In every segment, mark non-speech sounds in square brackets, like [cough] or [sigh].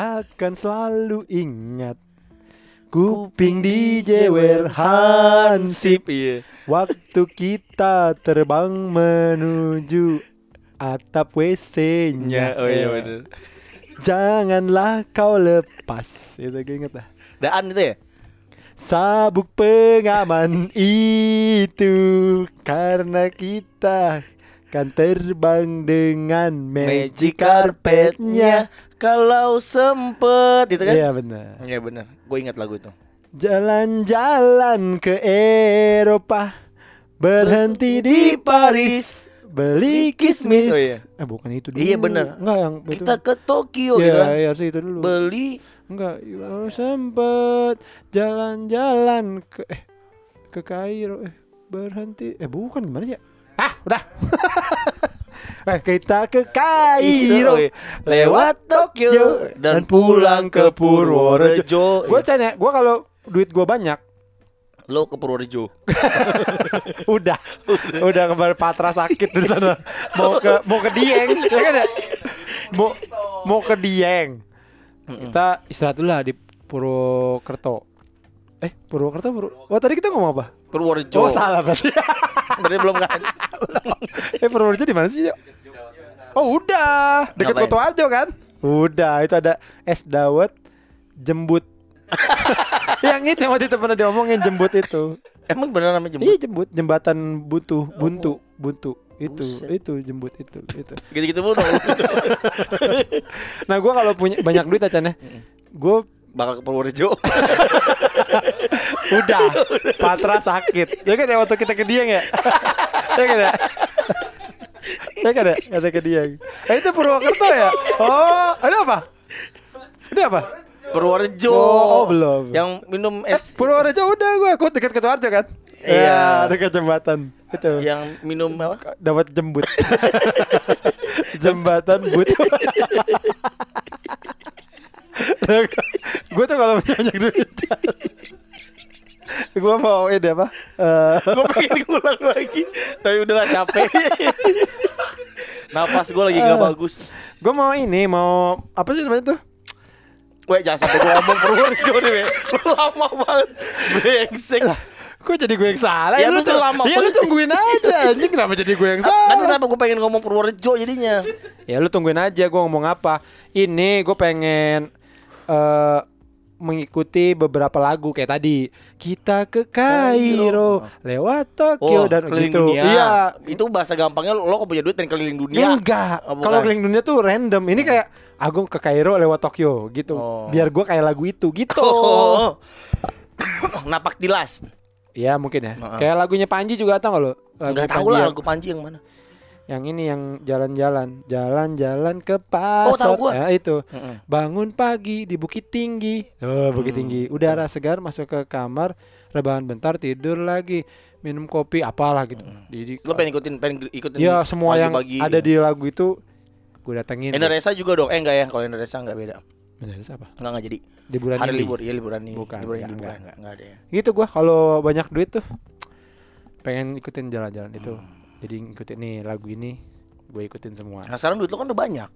akan selalu ingat. Kuping di jewer hansip iya. Waktu kita terbang menuju atap WC-nya Oh iya bener. Janganlah kau lepas. Itu gue inget dah. Daan itu ya? Sabuk pengaman [laughs] itu Karena kita kan terbang dengan magic carpetnya Kalau sempet itu kan? Iya benar Iya bener. Gue ingat lagu itu. Jalan-jalan ke Eropa Berhenti di Paris Beli kismis Oh, iya. Eh bukan itu dulu Iya, bener. Enggak yang itu. Kita ke Tokyo Iya gitu kan. iya itu dulu Beli Enggak ya, sempet Jalan-jalan ke Eh ke Kairo eh berhenti eh bukan gimana ya ah udah [laughs] eh kita ke Kairo. Lewat Tokyo dan pulang ke Purworejo. gue tanya gue kalau duit gue banyak Lo ke Purworejo. [laughs] udah. Udah. Kemarin Patra sakit di sana. Mau ke mau ke Dieng. Ya kan ya? Mau mau ke Dieng. Kita istirahat dulu lah di Purwokerto. Eh Purwokerto Pur oh tadi kita ngomong apa? Purworejo. oh salah berarti. [laughs] Berarti belum kan? [laughs] eh Purworejo di mana sih Yuk? Oh udah Ngapain? Koto Arjo kan udah itu ada es dawet jembut [laughs] yang itu yang waktu itu pernah diomongin jembut itu Emang bener namanya jemput? Iya jembut jembatan buntu buntu buntu itu Buset. itu jembut itu itu. Gitu-gitu mulu dong. [laughs] Nah gue kalau punya banyak duit aja nih, gue Bakal ke Purworejo. [laughs] udah Patra sakit. Ya kan ya waktu kita ke Dieng ya. ya kan ya. Ya kan ya kata ke Dieng. Eh itu Purwokerto ya. Oh ada apa? Ini apa? Purworejo. Oh, oh, belum. Yang minum Eh, es Purworejo udah gue, aku dekat Ketua Arjo kan. Iya. Ya, dekat jembatan itu. yang minum apa? dapat jembut [laughs] jembatan but [laughs] gue tuh kalau banyak duit gue mau ini apa? Eh, gue pengen ngulang lagi. Tapi udahlah capek. Napas gue lagi gak bagus. gue mau ini mau apa sih namanya tuh? Weh jangan sampai gue ngomong Purworejo nih Weh. Lama banget. Brengsek. Kok jadi gue yang salah? Ya, lu lu tuh lama Iya lu tungguin aja Anjing. Kenapa jadi gue yang Kan salah? kenapa gue pengen ngomong Purworejo jadinya? Ya lu tungguin aja gue ngomong apa. Ini gue pengen eh mengikuti beberapa lagu kayak tadi. Kita ke Kairo lewat Tokyo dan Oh, keliling gitu. dunia. Iya. Itu bahasa gampangnya lo kok punya duit pengen keliling dunia? Enggak. Oh, kalau keliling dunia tuh random. Ini kayak Agung ke Kairo lewat Tokyo gitu. Oh. biar gue kayak lagu itu gitu. Oh [laughs] Napak tilas. Iya mungkin ya. Heeh. kayak lagunya Panji juga tau gak lo? Lagu Gak tau Panji lah lagu Panji yang mana yang ini yang jalan-jalan. Jalan-jalan ke pasar. Oh, tahu gua. ya itu. Mm-mm. bangun pagi di bukit tinggi. Oh bukit Hmm. tinggi. Udara segar masuk ke kamar. Rebahan bentar tidur lagi. Minum kopi apalah gitu. Jadi Lo pengen ikutin pengen ikutin ya semua yang ada di lagu itu gue datengin. Indonesia juga dong. Eh enggak ya. Kalau Indonesia enggak beda. Indonesia apa? Enggak enggak jadi liburan Hari ini. libur. Iya liburan ini. Bukan, Liburan enggak, ini bukan. enggak. Enggak enggak ada ya. Gitu gua. Kalau banyak duit tuh pengen ikutin jalan-jalan itu. Hmm. Jadi ngikutin nih lagu ini gue ikutin semua. Nah sekarang duit lo kan udah banyak.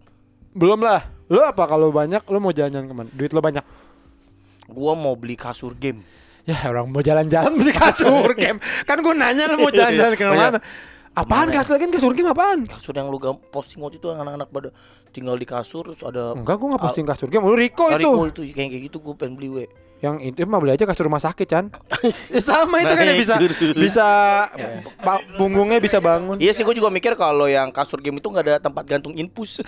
Belum lah. Lo apa? Kalau banyak lo mau jalan-jalan ke mana? Duit lo banyak. Gua mau beli kasur game. Ya orang mau jalan-jalan beli kasur [laughs] game. Kan gue nanya lu mau jalan-jalan ke mana Apaan Ke mana ya? kasur game? Kasur game apaan? Kasur yang lu posting waktu itu yang anak-anak pada tinggal di kasur Terus ada Enggak gue gak posting kasur game. Lu Riko itu. Gua itu. Kayak kayak gitu gue pengen beli we Yang itu mah beli aja kasur rumah sakit [laughs] Ya sama itu kan ya Nah, bisa. Bisa Punggungnya bisa bangun. Iya sih gue juga mikir kalau yang kasur game itu nggak ada tempat gantung infus. [laughs]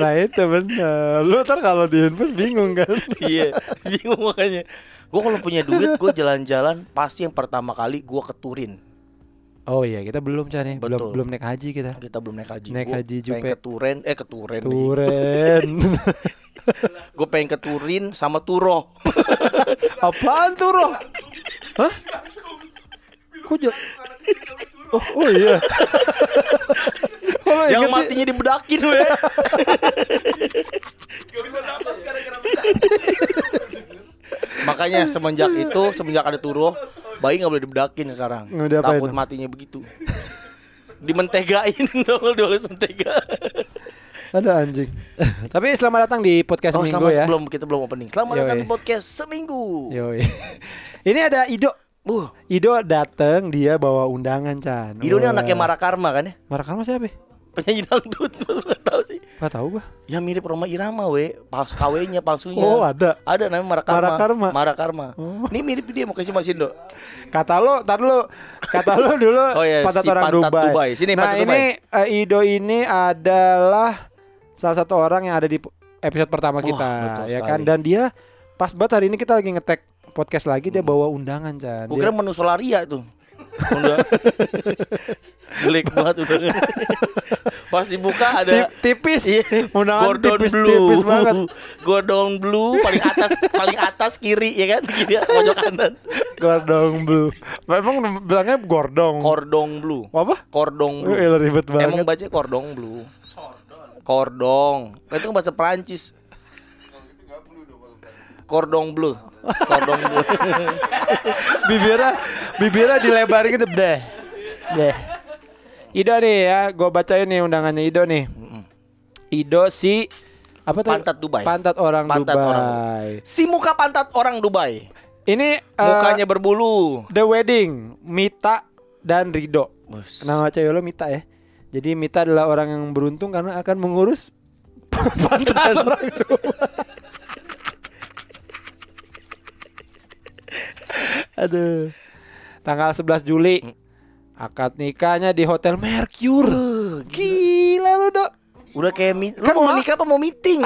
Nah itu bener. Lu ntar kalau di infus bingung kan? [laughs] Iya bingung makanya. Gue kalau punya duit gue jalan-jalan Pasti yang pertama kali gue keturin Oh iya kita belum Chan ya Belum, Betul. belum naik haji kita Kita belum naik haji Naik Gua haji pengen Jupe. ke Turen Eh ke Turen Turen [laughs] [laughs] Gue pengen ke Turin sama Turo [laughs] Apaan tuh roh? Hah? Kok ja- Oh, oh iya Oh, Yang sih? matinya dibedakin we Makanya semenjak itu Semenjak ada Turo Bayi gak boleh dibedakin sekarang Nggak diapain Takut dong? matinya begitu Dimentegain [laughs] dong Dioles mentega Ada anjing. Tapi selamat datang di podcast Oh, seminggu selamat ya. belum kita belum opening. Selamat Yoi. datang di podcast seminggu. Yoi. [laughs] Ini ada Ido. Uh, Ido dateng dia bawa undangan Chan. Ido ini anaknya Mara Karma kan ya? Mara Karma siapa? ya? Penyanyi dangdut, nggak. [laughs] Gak tahu gua. Ya mirip Roma Irama we, palsu KW-nya palsunya. Oh, ada. Ada namanya Mara Karma. Mara Karma. Mara Karma. Oh. Ini mirip dia mau kasih Mas Indo. Kata lo, tar lo, kata lo dulu Oh iya, pantat si orang pantat Dubai. Dubai. Sini, nah pantat ini eh, Ido ini adalah salah satu orang yang ada di episode pertama Wah, kita, ya sekali. kan? Dan dia pas banget hari ini kita lagi ngetek podcast lagi dia bawa undangan Chan. Gue kira menu solaria tuh. Udah. Jelek banget udah. Pas dibuka ada Tip- tipis, Iya. undangan Gordon tipis, Blue. tipis banget. Gordon Blue paling atas paling atas kiri ya kan? Kiri pojok kanan. Gordong Blue. Memang bilangnya Gordong. Kordong Blue. apa? Kordong Blue. Eh, ribet banget. Emang baca Kordong Blue. Kordong. Itu kan bahasa Perancis. Kordong Blue. Kordong Blue. [laughs] bibirnya bibirnya dilebarin gitu deh. Deh. Ido nih ya, gue bacain nih undangannya Ido nih. Ido si apa tadi? Pantat Dubai. Pantat orang Pantat Dubai. orang. si muka pantat orang Dubai. Ini eh, Mukanya berbulu. The Wedding, Mita dan Rido. Bos. Nama cewek lo Mita ya. Jadi Mita adalah orang yang beruntung karena akan mengurus [laughs] pantat orang Dubai. Aduh. Tanggal 11 Juli akad nikahnya di Hotel Mercure. Gila lu, Dok. Udah kayak mi- lu Kan mau ma- nikah apa mau meeting?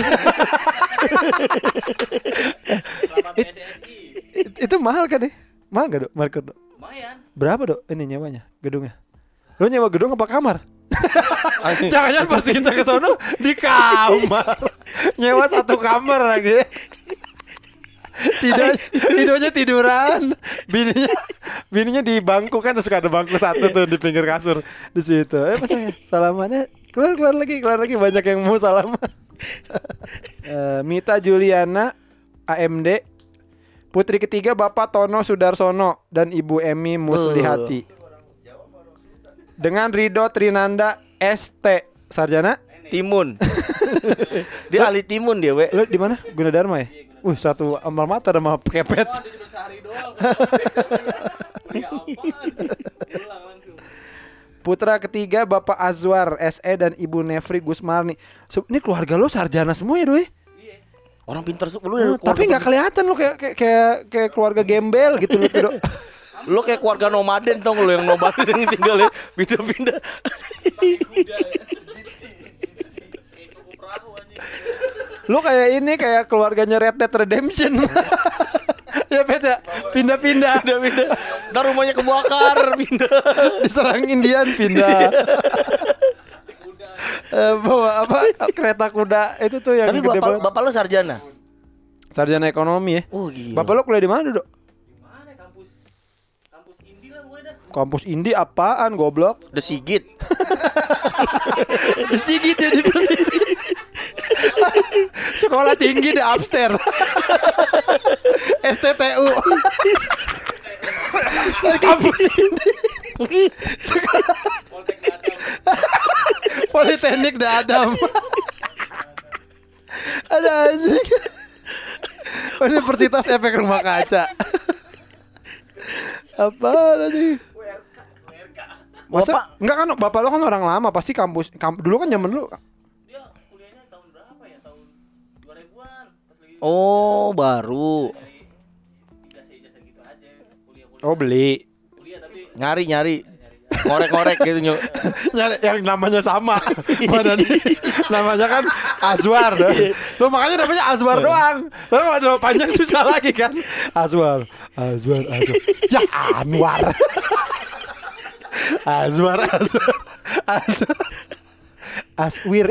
It- itu mahal kan deh? Mahal gak, Dok? Mercure, Dok? Lumayan. Berapa, Dok? Ini nyewanya, gedungnya. Lu nyewa gedung apa kamar? Jangan-jangan pas kita ke sono di kamar. Nyewa satu kamar lagi. Tidur, tidurnya tiduran. Bininya bininya di bangku kan terus ada bangku satu tuh di pinggir kasur di situ. Eh pasangnya salamannya keluar keluar lagi keluar lagi banyak yang mau salaman. [laughs] Eh, Mita Juliana AMD Putri ketiga Bapak Tono Sudarsono dan Ibu Emi Muslihati. Dengan Rido Trinanda ST Sarjana. Timun. [laughs] dia ahli timun dia, we. Lu di mana? Gunadarma ya? Wih, satu amal mater sama kepet. Putra ketiga Bapak Azwar SE dan Ibu Nefri Gusmarni. So, ini keluarga lo sarjana semua ya, Doi? Orang pintar su- lu Hmm, tapi nggak kelihatan lo kayak kayak kayak, kayak keluarga gembel gitu lo tuh. Dok. [laughs] lu kayak keluarga nomaden nggak lu yang nomaden yang tinggalnya pindah-pindah. Lo kayak ini kayak keluarganya Red Dead Redemption. [laughs] ya ya pindah-pindah Pindah-pindah. Ntar rumahnya kebakar, pindah. diserang Indian pindah. [laughs] Eh, bawa apa kereta kuda itu tuh yang Tapi gede bapak banget. bapak lu sarjana. Sarjana ekonomi ya. Oh gila. Bapak lo kuliah di mana, Dok? Kampus Indi apaan goblok? The Sigit. [laughs] Sigit University. Sekolah tinggi di upstairs. STTU. Kampus Indi. Sekolah Politeknik di Adam. Ada anjing. Universitas Efek Rumah Kaca. Apa tadi? Masa Bapak- enggak kan bapak lo kan orang lama pasti kampus kamp, dulu kan zaman lu Oh, baru. oh beli. Nyari-nyari. Ngorek-ngorek gitu nyok. [laughs] Nyari yang namanya sama. [laughs] Nih namanya kan Azwar. Tuh makanya namanya Azwar doang. Soalnya ada panjang susah lagi kan. Azwar Azwar Azwar. Ya Anwar. [laughs] Azwar Azwar. Azwar. Aswir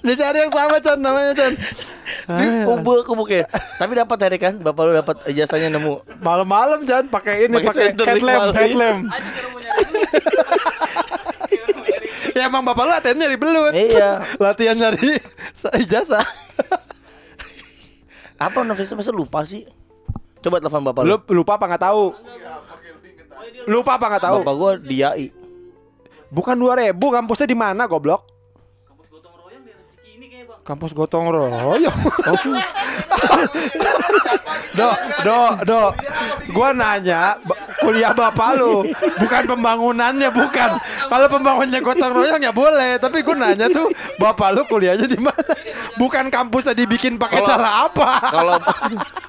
dicari yang sama Chan namanya Chan Ubek ubek ya. Tapi dapat hari kan? Bapak lu dapat ijazahnya nemu. malam-malam Chan pakai ini Pakai headlamp headlamp ya emang bapak lu latihan nyari belut Iya. [laughs] latihan nyari ijazah [laughs] Apa Nafisa masa lupa sih? Coba telepon bapak lu. lu lupa apa nggak tahu lupa apa nggak tahu Bapak gua diai. bukan 2000 kampusnya di mana goblok Kampus gotong royong. Do, do, do. Gua nanya kuliah bapak lu, bukan pembangunannya, bukan. Kalau pembangunannya gotong royong ya boleh, tapi gua nanya tuh bapak lu kuliahnya di mana? Bukan kampusnya dibikin pakai cara apa? Kalau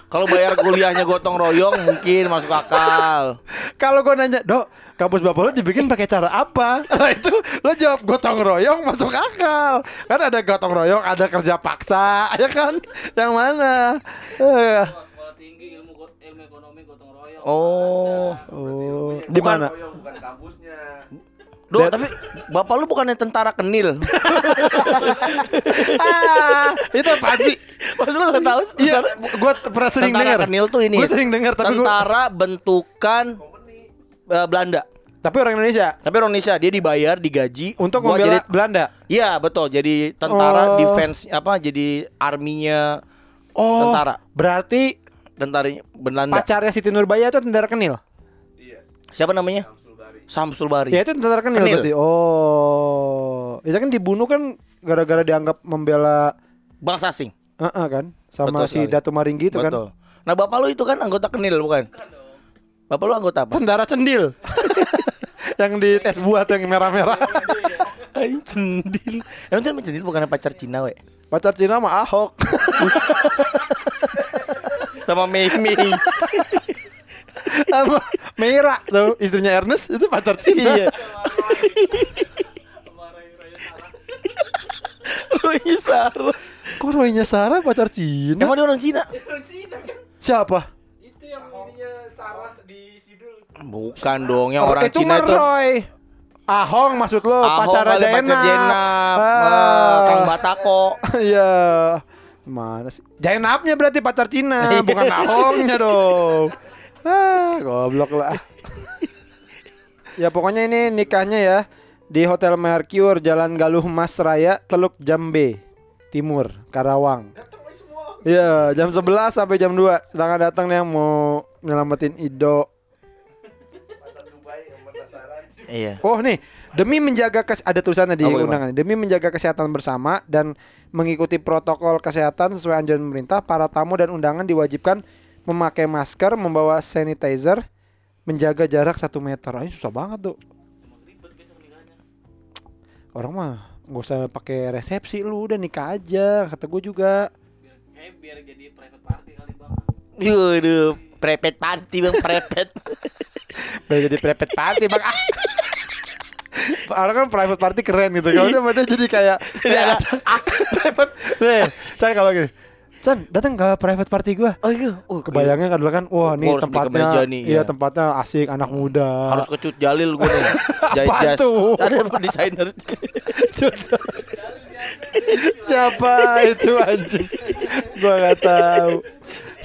kalau bayar kuliahnya gotong royong mungkin masuk akal. Kalau gua nanya, "Dok, kampus Bapak lu dibikin pakai cara apa?" Nah, itu lo jawab gotong royong masuk akal. Kan ada gotong royong, ada kerja paksa, ya kan? Yang mana? Eh, sekolah tinggi ilmu got- ilmu ekonomi gotong royong Oh. oh, di mana? Royong bukan kampusnya. Do, tapi bapak lu bukannya tentara kenil. [laughs] Ah, itu apa sih? Mas lu gak tahu sih? Iya, gua pernah sering tentara dengar. kenil tuh ini. Gua sering dengar tapi gua, tentara bentukan eh, Belanda. tapi orang Indonesia Tapi orang Indonesia dia dibayar, digaji untuk membela jadi Belanda. Iya betul, jadi tentara Oh. defense apa? Jadi arminya Oh, Tentara. Berarti tentara Belanda. pacarnya Siti Nurbaya itu tentara kenil. Iya. Siapa namanya? Samsul Bari. Samsul Bari. Ya itu tentara kenil, Kenil. berarti. Oh, itu kan dibunuh kan gara-gara dianggap membela Bangsa asing. Heeh kan sama Betul si sekali. Datu Maringgi itu kan Betul. Nah, bapak lu itu kan anggota kenil bukan? Bapak lu anggota apa? tentara cendil [laughs] yang di tes buah tuh yang merah-merah Ay, cendil. Emang kan cendil bukan pacar Cina, we. pacar Cina mah Ahok [laughs] Sama Mei Mei. sama Meira tuh istrinya Ernest itu pacar Cina iya. [laughs] Roy Sarah. kok Roynya Sarah pacar Cina Emang dia orang Cina? orang Cina kan siapa itu yang ininya Sarah di Sidul Bukan dong, yang orang itu Cina itu Roy Ahong maksud lo Ahok pacar pacar Enak Jenap, Ah. Kang Batako. [laughs] Iya. Mana sih? Jainapnya berarti pacar Cina [laughs] Iya. Bukan Ahongnya dong. Ah goblok lah. [laughs] Ya pokoknya ini nikahnya ya Di Hotel Mercure Jalan Galuh Mas Raya Teluk Jambe Timur Karawang. Iya jam 11 sampai jam 2 Sedangkan datang nih yang mau nyelamatin Ido Iya. Oh nih, demi menjaga kes ada tulisannya di Bang? undangan. Demi menjaga kesehatan bersama dan mengikuti protokol kesehatan sesuai anjuran pemerintah, para tamu dan undangan diwajibkan memakai masker, membawa sanitizer, menjaga jarak satu meter. Ini susah banget tuh. Orang mah nggak usah pakai resepsi lu udah nikah aja kata gue juga kayak biar jadi private party kali bang Yuduh, prepet party bang, prepet. [laughs] Jadi private party bang ah. Orang kan private party keren gitu Kalau dia dia jadi kayak ada ah, [laughs] private Nih Chan kalau gini Chan datang ke private party gua Oh iya, oh, Kebayangnya kan dulu kan Wah nih harus tempatnya nih, Iya ya. tempatnya asik anak muda harus kecut Jalil gue nih. [laughs] Jajas. tuh? Ada desainer? Siapa itu anjing Gua gak tahu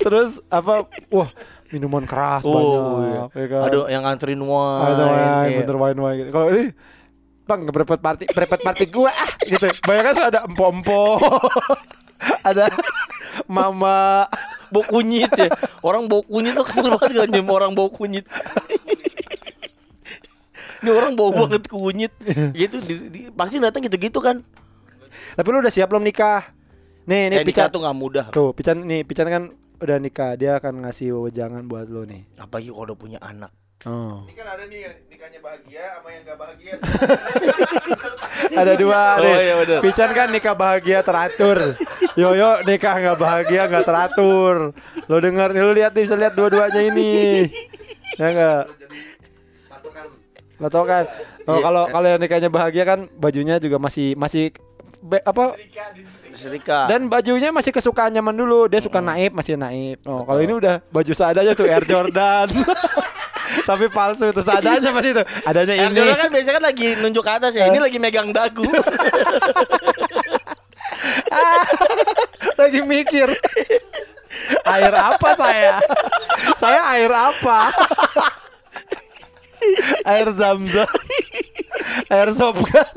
Terus apa Wah minuman keras Oh, banyak iya. ya kan? Ada yang nganterin wine. Ada wine, iya. bener wine wine gitu. Kalau ini Bang, ngebrepet party, brepet party gua ah gitu. Bayangkan ada empo-empo. [laughs] ada mama bau kunyit ya. Orang bau kunyit tuh kesel banget kan nyium orang bau kunyit. Ini orang bau banget kunyit. Gitu di, di- pasti datang gitu-gitu kan. Tapi lu udah siap belum nikah? Nih, nih Eh, Pican tuh nggak mudah. Tuh, Pican nih, Pican kan udah nikah. Dia akan ngasih wejangan buat lu nih. Apalagi kalau udah punya anak. Oh. Ini kan ada nih nikahnya bahagia sama yang gak bahagia. [laughs] Ada dua Oh, nih. iya bener. Pican kan nikah bahagia teratur. Yoyo nikah nggak bahagia nggak teratur. Lo denger nih, lu lihat nih, bisa lihat dua-duanya ini. Ya enggak? Patokan Lo tau kan? Oh, Iya. kalau kalau yang nikahnya bahagia kan bajunya juga masih masih be- apa Serika. dan bajunya masih kesukaan zaman dulu. Dia suka naib masih naib. Oh, kalau ini udah baju seadanya tuh Air Jordan. [laughs] Tapi palsu itu seadanya pasti itu. Adanya Air ini. Jordan kan biasanya kan lagi nunjuk ke atas ya. Ini lagi megang dagu. [laughs] lagi mikir. air apa saya? saya air apa? [laughs] air zam-zam. air sopgan.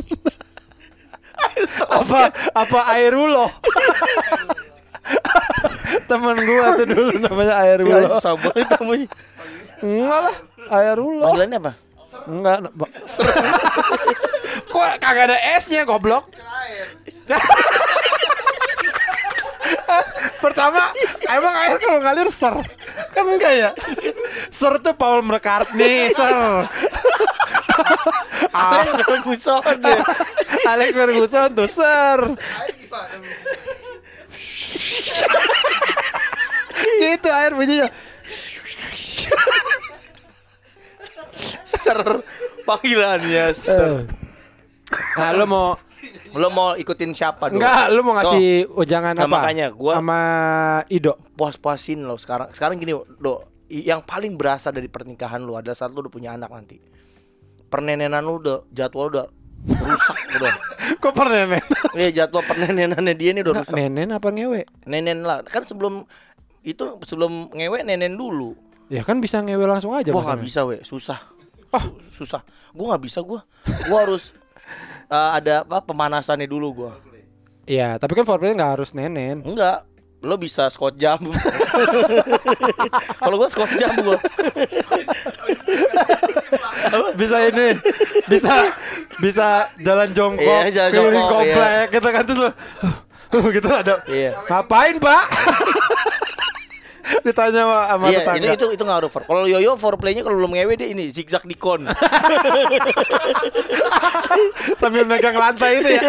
Apa apa air ulo? Temen gua tuh dulu namanya air Ya, ulo. susah banget namanya. Enggak lah, air ulo. Panggilannya apa? Enggak. Kok kagak ada S-nya goblok? [laughs] [laughs] Pertama, emang air kalau ngalir ser, kan enggak ya? Ser tuh Paul McCartney, ser. [laughs] Alex Ferguson deh. [laughs] Alex Ferguson tuh ser. Gitu air bunyinya. Ser panggilannya ser. Nah, lu mau [laughs] Lo mau ikutin siapa dong? enggak, lu mau ngasih ujangan Nah, apa? makanya gua- sama Ido. puas-puasin lo sekarang. Sekarang gini, do, yang paling berasa dari pernikahan lu adalah saat lu udah punya anak nanti. Pernenenan lu udah jadwal udah rusak [laughs] udah. Kok pernah nenen? Iya jadwal pernenenannya dia ini udah rusak. Nenen apa ngewe? Nenen lah. Kan sebelum itu sebelum ngewe nenen dulu. Ya kan bisa ngewe langsung aja Gua nggak bisa we, susah. Su- susah. Gua nggak bisa gua. Gua harus eh, ada apa pemanasannya dulu gua. Iya, tapi kan foreplay nggak harus nenen. Enggak. Lo bisa squat jam. [laughs] Kalau gua squat jam gua. bisa ini bisa bisa jalan jongkok Iya, jalan keliling jongkok, komplek gitu kan terus lu, [laughs] gitu ada Iya. ngapain pak [laughs] ditanya sama, sama Iya, tetangga. itu itu itu ngaruh for. Kalau yoyo foreplaynya kalau belum ngewe dia ini zigzag dikon. [laughs] sambil megang lantai itu ya.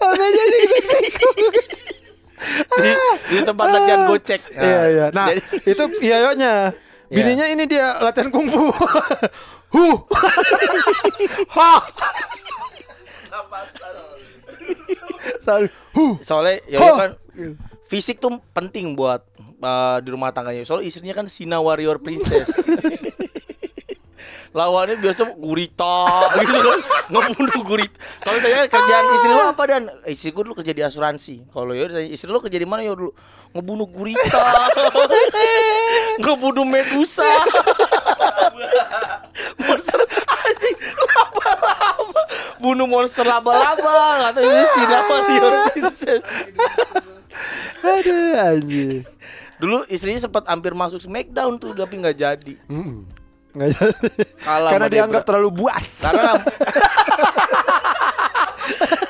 Lantai jadi di, di tempat latihan gocek. Nah, iya iya. Nah jadi- itu iyonya bininya ini dia latihan kungfu. [laughs] Huh. Ha! [laughs] Huh soalnya Huh. kan fisik tuh penting buat uh, di rumah tangganya. Soalnya istrinya kan Sina Warrior Princess. Lawannya biasa gurita [laughs] gitu kan ngebunuh gurita. Kalau tanya kerjaan istri lo apa dan Eh, istri gue dulu kerja di asuransi. Kalau yo ditanya, istri lo kerja di mana yo dulu ngebunuh gurita, [laughs] ngebunuh medusa, [laughs] monster anjing laba-laba, bunuh monster laba-laba katanya Sina Warrior Princess. aduh anjir Dulu istrinya sempat hampir masuk Smackdown tuh tapi nggak jadi. Mm-mm. Nggak jadi. Kalah Karena dianggap Debra. terlalu buas. Karena [laughs]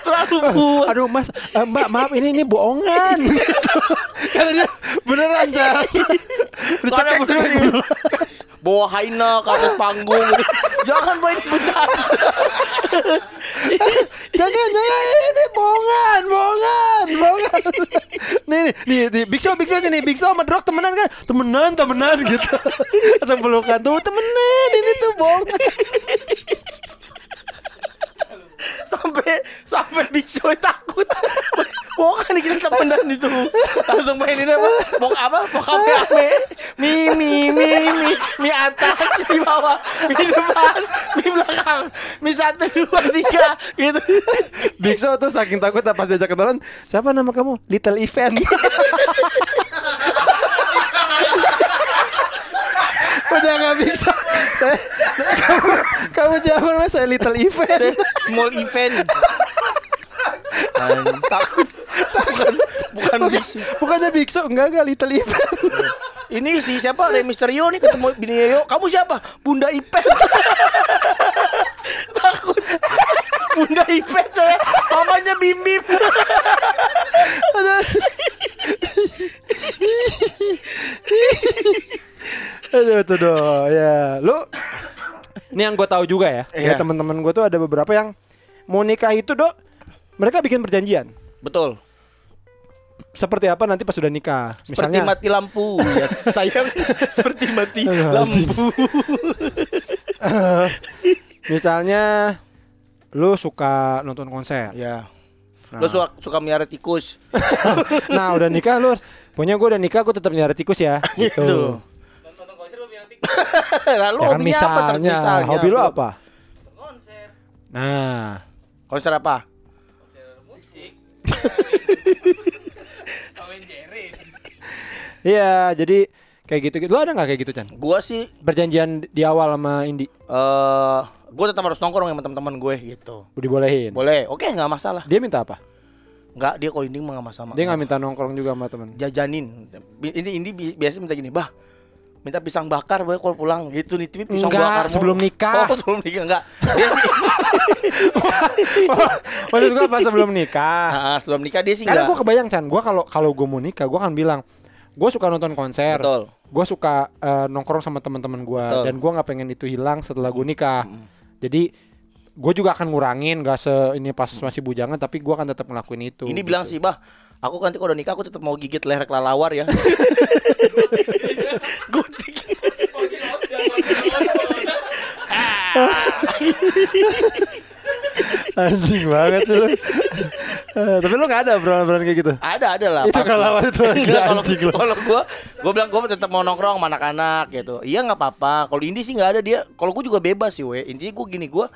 terlalu buat. Aduh mas, eh, mbak maaf ini ini bohongan. [laughs] Karena dia beneran. Karena Dicekek nih. Bawa Haina ke atas panggung gitu. Jangan main bercanda. Jangan jangan ini bohongan, bohongan, bohongan. nih nih nih, nih Big Show Big Show nih Big Show sama Drog temenan kan? Temenan temenan gitu. Atau pelukan tuh temenan ini tuh bohongan. Sampai sampai Show takut. Bukan kita temenan itu. Langsung mainin apa? Mau apa? Mau kame ame. Mi mi mi mi mi atas, mi bawah, mi depan, mi belakang, mi satu dua tiga gitu. Show tuh saking takut pas diajak kenalan, siapa nama kamu? Little Event. [laughs] Udah nggak bisa. Saya kamu, kamu siapa namanya? Saya Little Event. Small event. Anjing, takut. Bukan bukan Big Show. Bukannya Big Show, enggak enggak Little Event. Ini si siapa Rey Mysterio nih ketemu bini Yoyo. Kamu siapa? Bunda Ipet. [laughs] Takut. Bunda Ipet saya. Mamanya Bim Bim. [laughs] Tuh doh, ya. Lu ini yang gue tahu juga ya. Ya Iya. teman-teman gue tuh ada beberapa yang mau nikah itu, Dok. Mereka bikin perjanjian. Betul. Seperti apa nanti pas sudah nikah. Seperti Misalnya mati lampu. Ya sayang. [laughs] Seperti mati lampu. [laughs] misalnya lu suka nonton konser. Ya. Lo suka suka miara tikus. [laughs] Nah, udah nikah lu. Pokoknya gue udah nikah, gue tetap nyari tikus ya. Gitu. Gitu. Dan nonton konser lu bilang tik [laughs] Lalu Ya kan hobinya apa? misalnya, misalnya? hobi lu apa? konser, Nah, Konser apa? konser musik. [laughs] Iya jadi kayak gitu gitu. Lu ada nggak kayak gitu, Chan? Gua sih Perjanjian di awal sama Indi eh gue tetap harus nongkrong sama teman-teman gue gitu. dibolehin. Boleh, oke nggak masalah. Dia minta apa? Nggak, dia kalau ini mah nggak masalah. Dia nggak minta nongkrong juga sama temen. jajanin. Ini ini bi- biasa minta gini, bah. Minta pisang bakar boleh kalau pulang gitu nih tapi pisang Enggak, bakar sebelum nikah. oh sebelum nikah enggak dia sih [laughs] Maksud gua pas sebelum nikah. [laughs] Ah, sebelum nikah dia sih Karena enggak gue kebayang Chan, gue kalau kalau gue mau nikah, gue akan bilang, gue suka nonton konser, betul gue suka eh, nongkrong sama teman-teman gue, Betul. dan gue nggak pengen itu hilang setelah gue nikah. Jadi gue juga akan ngurangin, gak se ini pas masih bujangan, tapi gue akan tetap ngelakuin itu. ini bilang sih bah aku nanti kalau udah nikah aku tetap mau gigit leher kelelawar ya [laughs] [laughs] anjing banget sih lu. Eh, tapi lu gak ada obrolan-obrolan kayak gitu. ada ada lah Itu pasti. kelelawar itu [laughs] Enggak, kalau anjing lu. kalau gua gua bilang gua tetap mau nongkrong sama anak-anak gitu iya nggak apa-apa kalau Indi sih nggak ada dia kalau gua juga bebas sih we intinya gua gini gua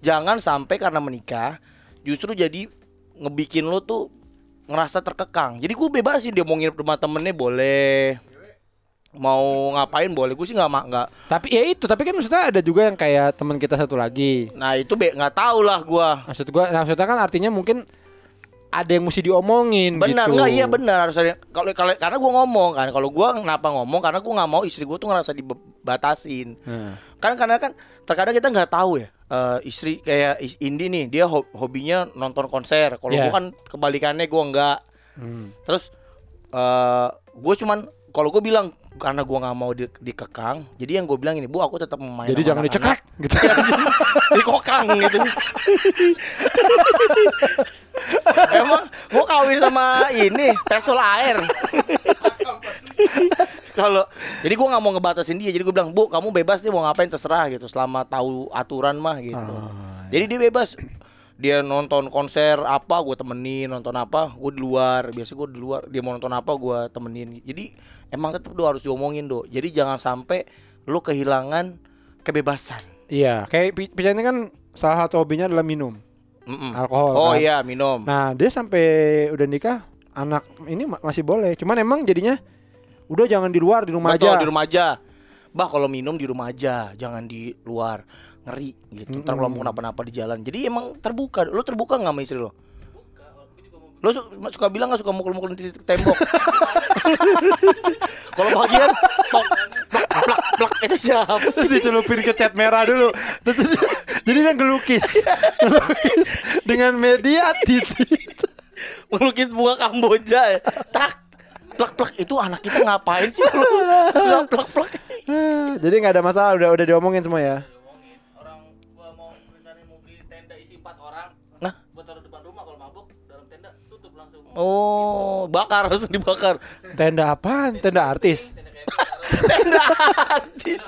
jangan sampai karena menikah justru jadi ngebikin lo tuh ngerasa terkekang jadi gua bebasin dia mau nginep rumah temennya boleh mau ngapain? Boleh. Gue sih nggak ma- nggak. Tapi ya itu, tapi kan maksudnya ada juga yang kayak teman kita satu lagi. nah itu be nggak tahu lah gua. Maksud gua, nah, maksudnya kan artinya mungkin ada yang mesti diomongin benar. gitu. nggak iya benar harus ada kalau kalau karena gua ngomong kan. Kalau gua kenapa ngomong? Karena gua nggak mau istri gua tuh ngerasa dibatasin Nah. kan karena kan terkadang kita nggak tahu ya eh, istri kayak Indi nih dia ho- hobinya nonton konser. Kalau Iya. gua kan kebalikannya gua nggak. Hmm. terus eh gue cuman kalau gue bilang karena gua nggak mau di- dikekang jadi yang gue bilang ini bu aku tetap mau main Jadi jangan anak-anak." dicekrek [laughs] gitu. dikokang gitu. [laughs] Emang gua kawin sama ini pistol air. [laughs] Kalau jadi gua nggak mau ngebatasin dia jadi gue bilang bu kamu bebas dia mau ngapain terserah gitu. Selama tahu aturan mah gitu. Ah, jadi dia bebas dia nonton konser apa gue temenin nonton apa gue di luar biasa gue di luar dia mau nonton apa gue temenin jadi emang tetap do harus diomongin do jadi jangan sampai lu kehilangan kebebasan Iya, kayak Pi- Pican ini kan salah satu hobinya adalah minum. Mm-mm. Alkohol, oh kan? iya minum Nah, dia sampai udah nikah, anak ini ma- masih boleh. Cuman emang jadinya udah jangan di luar, di rumah Betul, aja. di rumah aja. Bah kalau minum di rumah aja, jangan di luar. Ngeri gitu. Ntar kalau mau kenapa-napa di jalan. Jadi emang terbuka. Lo terbuka nggak sama istri lo? Lo su- suka bilang nggak suka mukul-mukul titik tembok? [laughs] kalau bagian tok, plak, plak, plak, itu siapa sih? Dicelupin ke cat merah dulu. [laughs] Jadi dia ngelukis. ngelukis dengan media titik. Melukis bunga Kamboja ya. Tak, plak, plak. Itu anak kita ngapain sih? Lo suka plak, plak. jadi nggak ada masalah, udah udah diomongin semua ya. Oh, bakar langsung dibakar. Tenda apaan? Tenda artis. Tenda artis.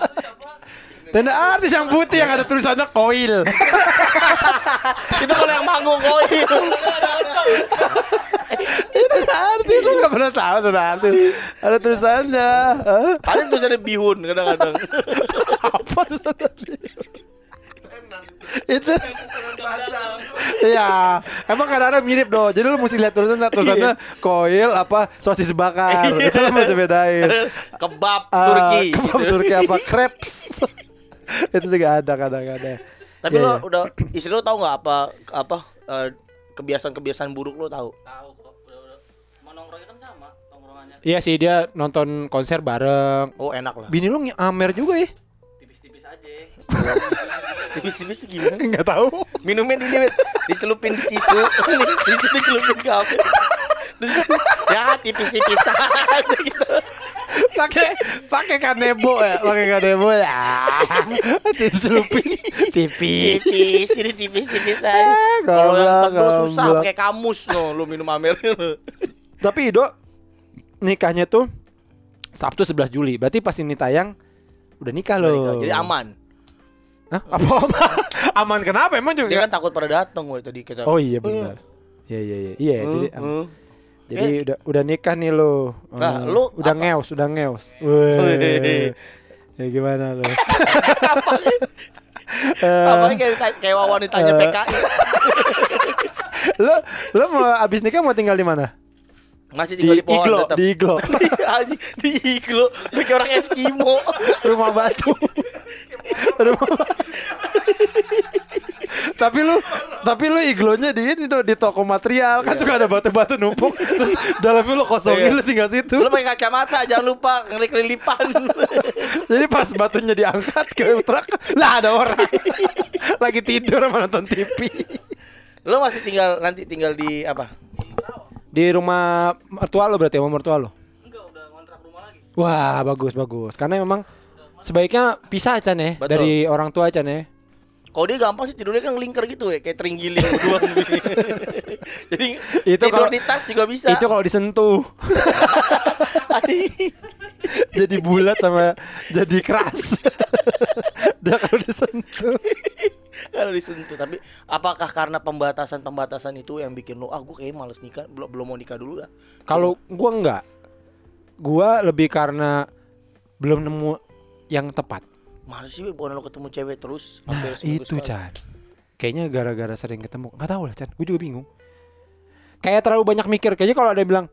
Tenda artis yang putih yang ada tulisannya koil. Itu kalau yang manggung koil. Itu tenda artis lu nggak pernah tahu tenda artis. Ada tulisannya. Ada tulisannya bihun kadang-kadang. Apa tulisannya? Itu Iya, emang kadang-kadang mirip doh. Jadi lu mesti lihat tulisannya tulisannya koil apa sosis bakar. itu lu mesti bedain. Kebab Ah, Turki kebab gitu. Turki apa crepes. itu juga ada kadang-kadang. Tapi Iya, lo iya. udah istri lo tahu nggak apa apa eh, kebiasaan-kebiasaan buruk lo tahu? tahu kok. Udah udah. Mau nongkrongnya kan sama nongkrongannya. Iya sih dia nonton konser bareng. Oh enak lah. Bini lu nge- amer juga ya? Tipis-tipis aja. [laughs] Tipis-tipis gimana? [laughs] Enggak tahu. Minumnya di ini dicelupin di tisu, tisu dicelupin ke apa? Ya tipis-tipis [laughs] aja gitu. pakai pakai kanebo ya, pakai kanebo ya. [laughs] Dicelupin tipis. Tipis, ini tipis-tipis aja. Eh, Kalau yang tebel susah pakai kamus no, lu minum amer. Tapi Ido nikahnya tuh Sabtu 11 Juli. Berarti pas ini tayang udah nikah loh. Jadi aman. Hah? Apa apa? [laughs] Aman kenapa emang juga? Dia kan takut pada datang woy tadi kita. Oh iya benar. Iya iya iya. Iya, jadi Eh, eh. jadi udah udah nikah nih lo. Nah, Eh, lu udah apa? ngeus, udah ngeus. [laughs] Wih. Ya gimana lo? [laughs] Apalagi kayak kayak wawan ditanya Eh. PKI. lo lo mau abis nikah mau tinggal di mana? Masih tinggal di, pohon iglo, tetap. di iglo. Anjing, di iglo. Kayak orang Eskimo. rumah batu. Rumah tapi lu tapi lu iglonya di ini dong di toko material kan suka ada batu-batu numpuk terus dalamnya lu kosongin Iya. lu tinggal situ. Lu pakai kacamata, jangan lupa ngeri kelilipan. [laughs] Jadi pas batunya diangkat ke truk lah ada orang lagi tidur sama nonton TV. lu masih tinggal nanti tinggal di apa? Di rumah mertua lo berarti sama mertua lo. Enggak, udah ngontrak rumah lagi. Wah, bagus bagus. Karena memang sebaiknya pisah Chan ya Betul. dari orang tua Chan ya. Kalau dia gampang sih tidurnya kan lingkar gitu ya, kayak teringgiling berdua. [laughs] Jadi Itu tidur kalau- di tas juga bisa. Itu kalau disentuh [laughs] jadi bulat sama jadi keras. [laughs] Dia kalau disentuh. kalau disentuh. Tapi apakah karena pembatasan-pembatasan itu yang bikin lo ah gue kayak males nikah, belum belum mau nikah dulu dah. Kalau gua enggak. Gua lebih karena belum nemu yang tepat. Males sih bukan lo ketemu cewek terus Nah, itu. Chan. Kayaknya gara-gara sering ketemu. Nggak tahu lah Chan. Gue juga bingung. Kayak terlalu banyak mikir. Kayaknya kalau ada yang bilang,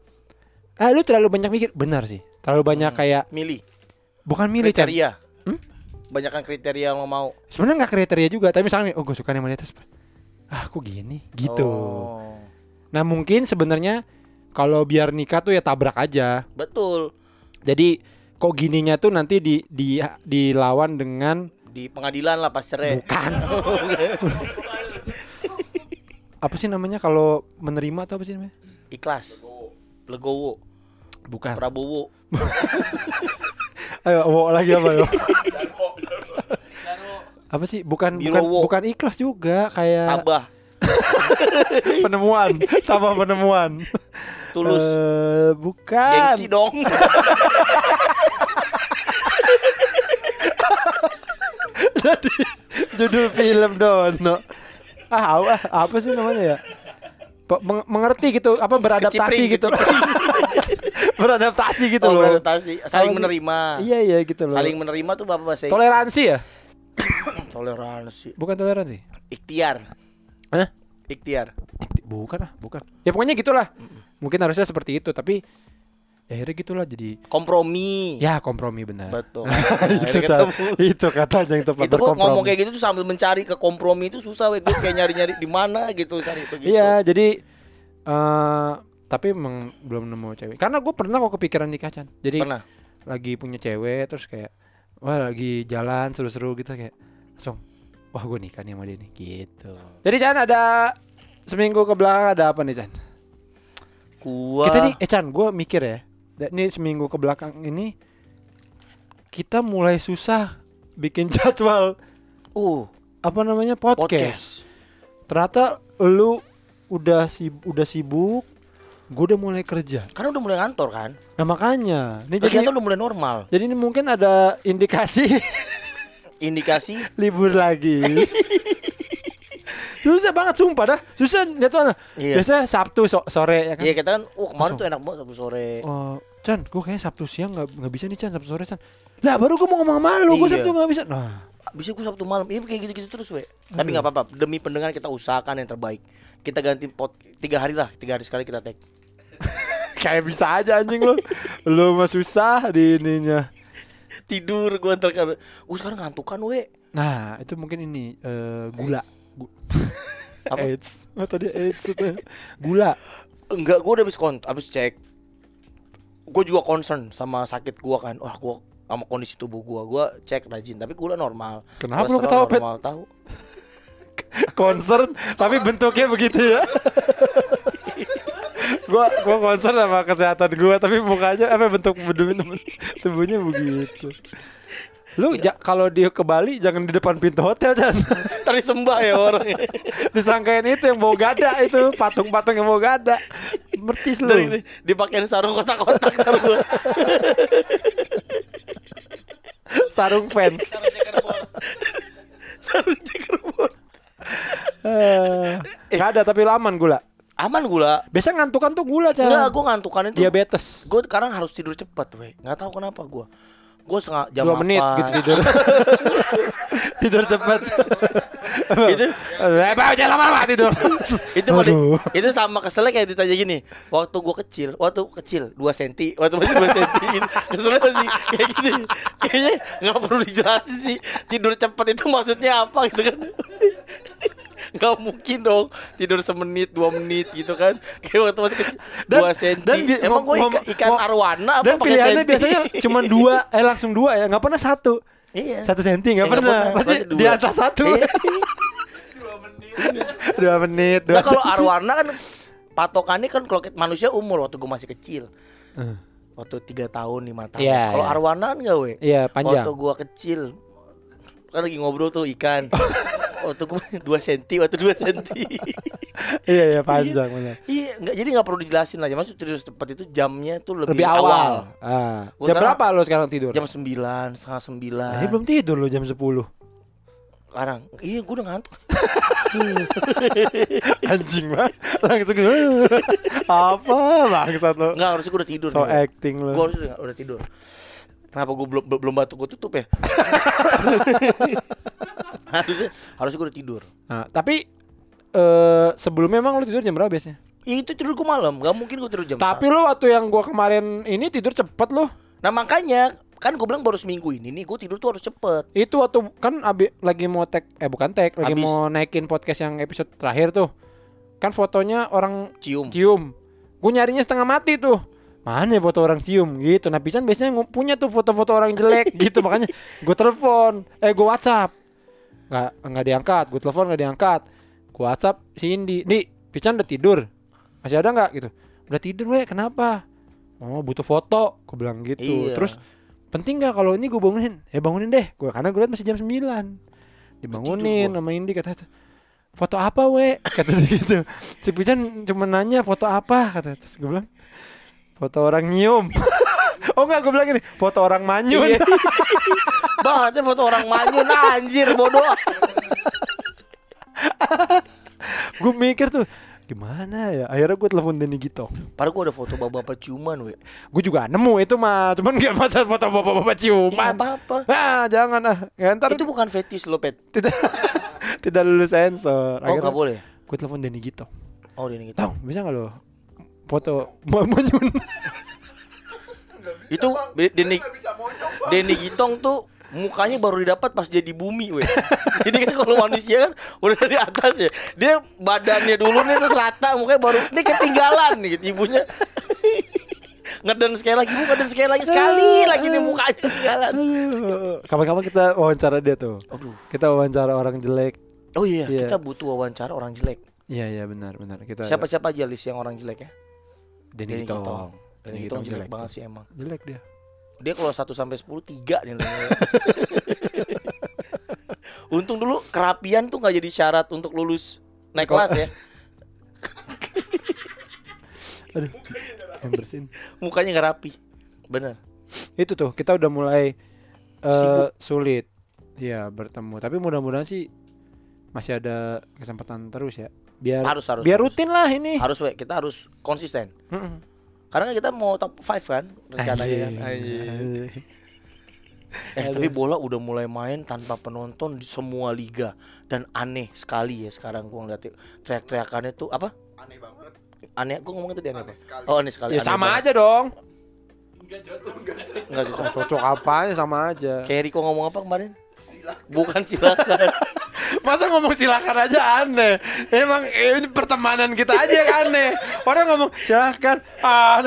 ah lu terlalu banyak mikir. Benar sih. Terlalu banyak kayak Milih bukan milih Chan. kriteria. Hmm? Banyakan kriteria yang lo mau. Sebenarnya nggak kriteria juga. Tapi misalnya, oh gue suka yang atas. Ah, kok gini? Gitu. Oh, Nah mungkin sebenarnya kalau biar nikah tuh ya tabrak aja. betul. Jadi kok gininya tuh nanti di di dilawan dengan Di pengadilan lah pas cerai. bukan. [laughs] apa sih namanya kalau menerima atau apa sih namanya? Ikhlas. Legowo, Bukan. Prabowo, [laughs] Ayo, wo lagi apa yo? [laughs] apa sih? Bukan bukan Birowo. bukan ikhlas juga kayak Tabah, penemuan, tambah penemuan. Tulus, Eh, bukan. gengsi dong. [laughs] Jadi judul film Dono. Ah, au- ah, apa sih namanya ya? Meng- mengerti gitu, apa beradaptasi Kecipring, gitu. [laughs] beradaptasi gitu oh, loh. beradaptasi, saling Apa menerima. Iya, iya gitu loh. Saling menerima tuh bapak bahasa Toleransi ya? [coughs] toleransi. Bukan toleransi. Ikhtiar, Hah? ikhtiar. Bukan lah, bukan. Ya pokoknya gitulah. Mungkin harusnya seperti itu, tapi ya akhirnya gitulah jadi Kompromi. ya kompromi benar. Betul. [laughs] itu, ketemu. itu katanya yang tepat itu gua berkompromi. ngomong kayak gitu tuh sambil mencari ke kompromi itu susah weh gue kayak nyari-nyari di mana gitu cari itu gitu. Iya, jadi eh tapi emang belum nemu cewek. Karena gue pernah kok kepikiran nikah Chan. Jadi Pernah. lagi punya cewek terus kayak wah lagi jalan seru-seru gitu kayak langsung wah gue nikah nih sama dia nih gitu. Jadi Chan ada seminggu ke belakang ada apa nih Chan? Gua Kita nih eh Chan, gue mikir ya. Ini seminggu ke belakang ini kita mulai susah bikin [laughs] jadwal uh apa namanya podcast. podcast. Ternyata lu udah sibuk, udah sibuk, gue udah mulai kerja. Karena udah mulai ngantor kan. Nah makanya, ini jadi Kegiatan udah mulai normal. jadi ini mungkin ada indikasi [laughs] Indikasi libur lagi. [laughs] Susah banget sumpah dah. Susah jadwalnya. Iya. Biasanya Sabtu so- sore ya kan. Iya kita kan, uh kemarin tuh enak banget Sabtu sore. Oh, Chan, gue kayaknya Sabtu siang nggak nggak bisa nih Chan Sabtu sore Chan. Lah baru gue mau ngomong sama lu, gue Iya. Sabtu nggak bisa. Nah, Bisa gue Sabtu malam, iya kayak gitu-gitu terus we. Tapi nggak apa-apa, demi pendengar kita usahakan yang terbaik. Kita ganti pot tiga hari lah, tiga hari sekali kita tag. [laughs] kayak bisa aja anjing lu. lu mah susah di ininya. Tidur gue ntar kan, uh sekarang ngantukan we. Nah, itu mungkin ini eh, gula. Gu- [laughs] Apa? AIDS. Oh, tadi AIDS itu. Gula. Enggak, gue udah habis kont, habis cek. Gue juga concern sama sakit gue kan. Wah, gue sama kondisi tubuh gue, gue cek rajin. Tapi udah normal. Kenapa lu ketawa, Pet? normal tahu. [laughs] concern tapi bentuknya begitu ya [laughs] gua gua concern sama kesehatan gua tapi mukanya apa bentuk tubuhnya begitu lu ja- kalau dia ke Bali jangan di depan pintu hotel kan [laughs] Tadi sembah ya orang. [laughs] disangkain itu yang bawa gada itu patung-patung yang bawa gada mercis Dari lu dipakein sarung kotak-kotak ntar gua. [laughs] sarung fans Cara checkerboard. sarung checkerboard. Eh, nggak ada tapi laman gula Aman gula. biasa ngantukan tuh gula Enggak, Chan gue ngantukan itu. diabetes Gue sekarang harus tidur cepat, weh. Nggak tahu kenapa gue. Gue setengah jam dua menit apa. gitu tidur. [laughs] Tidur cepet. [laughs] Itu eh bang jangan lama-lama tidur. [laughs] Itu paling itu sama keselnya kayak ditanya gini waktu gue kecil waktu kecil 2 senti waktu masih 2 senti. Keselnya masih kayak gini. Kayaknya nggak perlu dijelasin sih tidur cepat itu maksudnya apa gitu kan Gak mungkin dong tidur semenit dua menit gitu kan kayak waktu masih kecil Dan- dua senti dan bi- emang gue ikan, ikan arwana apa Dan pilihannya senti? biasanya cuma [laughs] dua, eh langsung dua ya, nggak pernah satu. iya Satu senti nggak Eh, pernah. pernah, Pasti di dua. atas satu. Iya. [laughs] dua menit. Dua Nah kalau arwana kan patokannya kan kalau manusia umur waktu gue masih kecil waktu tiga tahun lima tahun Iya, kalau iya. arwana kan gak we Iya panjang. waktu gua kecil kan lagi ngobrol tuh ikan [laughs] waktu gua dua senti waktu dua senti. [laughs] Iya iya panjang benar. iya nggak jadi nggak perlu dijelasin lah. Maksud tidur cepat itu jamnya tuh lebih, Lebih awal. Ah. Gua Jam sekarang- berapa lo sekarang tidur? jam sembilan setengah sembilan. Ini belum tidur lo jam 10 sekarang iya gua udah ngantuk. [laughs] Anjing banget Langsung [laughs] Apa bangsat lo? Nggak harusnya gua udah tidur So nih, acting lo. Gua harusnya udah, udah tidur. Kenapa gua belum belum batuk gua tutup ya [laughs] harusnya harusnya gua udah tidur. Nah tapi eh Sebelumnya emang lo tidur jam berapa biasanya? Ya, itu tidur gua malam nggak mungkin gua tidur jam Tapi lo waktu yang gua kemarin ini tidur cepet lo Nah makanya kan gue bilang baru seminggu ini nih gue tidur tuh harus cepet. Itu waktu kan abi, lagi mau tag Eh bukan tag Lagi Abis. mau naikin podcast yang episode terakhir tuh. Kan fotonya orang Cium. cium. Gue nyarinya setengah mati tuh. Mana ya foto orang cium? Gitu. Nah Pisan biasanya punya tuh foto-foto orang jelek [laughs] gitu. Makanya gue telepon Eh gue whatsapp nggak nggak diangkat. Gue telepon nggak diangkat. Gue whatsapp si Indi Di Pican udah tidur. Masih ada nggak? Gitu. Udah tidur weh kenapa? Oh butuh foto. Gue bilang gitu. Iya. terus penting nggak kalau ini gue bangunin? Ya bangunin deh. Gue karena gue lihat masih jam 9 dibangunin sama Indi kata foto apa we [laughs] kata dia gitu. Si Pican cuma nanya foto apa? Kata terus gue bilang foto orang nyium [laughs] oh enggak gue bilang gini foto orang manyun Iya. [laughs] Bangetnya foto orang manyun anjir bodoh. gue mikir tuh gimana ya akhirnya gue telepon Denny gitu Padahal gue ada foto bapak-bapak ciuman we. gue juga nemu itu mah cuman gak masa foto bapak-bapak Ya, nggak ciuman apa-apa. ah jangan ah ya, ntar Itu bukan fetish lo pet. tidak [laughs] tidak lulus sensor Oh nggak boleh. gue telepon Denny gitu Oh ini gitu. tau bisa nggak lo foto [laughs] Ma- manyun Itu Denny. Denny Gitong tuh mukanya baru didapat pas jadi bumi we. [laughs] Jadi kan kalau manusia kan udah dari atas ya. Dia badannya dulu nih terus rata mukanya baru ini ketinggalan nih gitu, ibunya. [laughs] ngeden sekali lagi, bu ngeden sekali lagi sekali lagi nih mukanya ketinggalan. [laughs] kapan-kapan kita wawancara dia tuh Aduh. kita wawancara orang jelek Oh iya, Iya. kita butuh wawancara orang jelek. iya iya benar benar kita Siapa-siapa aja list yang orang jelek ya? Denny Gitong Gitong. Denny Gitong jelek banget sih emang. jelek dia Dia kalau 1 sampai 10 3 nilainya. [laughs] Untung dulu kerapian tuh nggak jadi syarat untuk lulus naik kelas ya. [laughs] aduh yang bersin Mukanya nggak rapi. Bener. itu tuh kita udah mulai eh, Sibuk. sulit ya bertemu tapi mudah-mudahan sih masih ada kesempatan terus ya biar Harus, harus, biar harus. rutin lah ini Harus we, kita harus konsisten. Mm-mm. Karena kita mau top 5 kan rencananya kan. Eh tapi bola udah mulai main tanpa penonton di semua liga dan aneh sekali ya sekarang gua ngeliat teriak-teriakannya tuh apa? Aneh banget. Aneh, gua ngomong tadi aneh apa? Aneh sekali. Oh aneh sekali. ya aneh sama banget. aja dong Enggak cocok. cocok apanya sama aja Kayak Riko ngomong apa kemarin? Silakan. Bukan silakan. [laughs] masa ngomong silakan aja aneh emang eh, ini pertemanan kita aja yang aneh orang ngomong silakan ah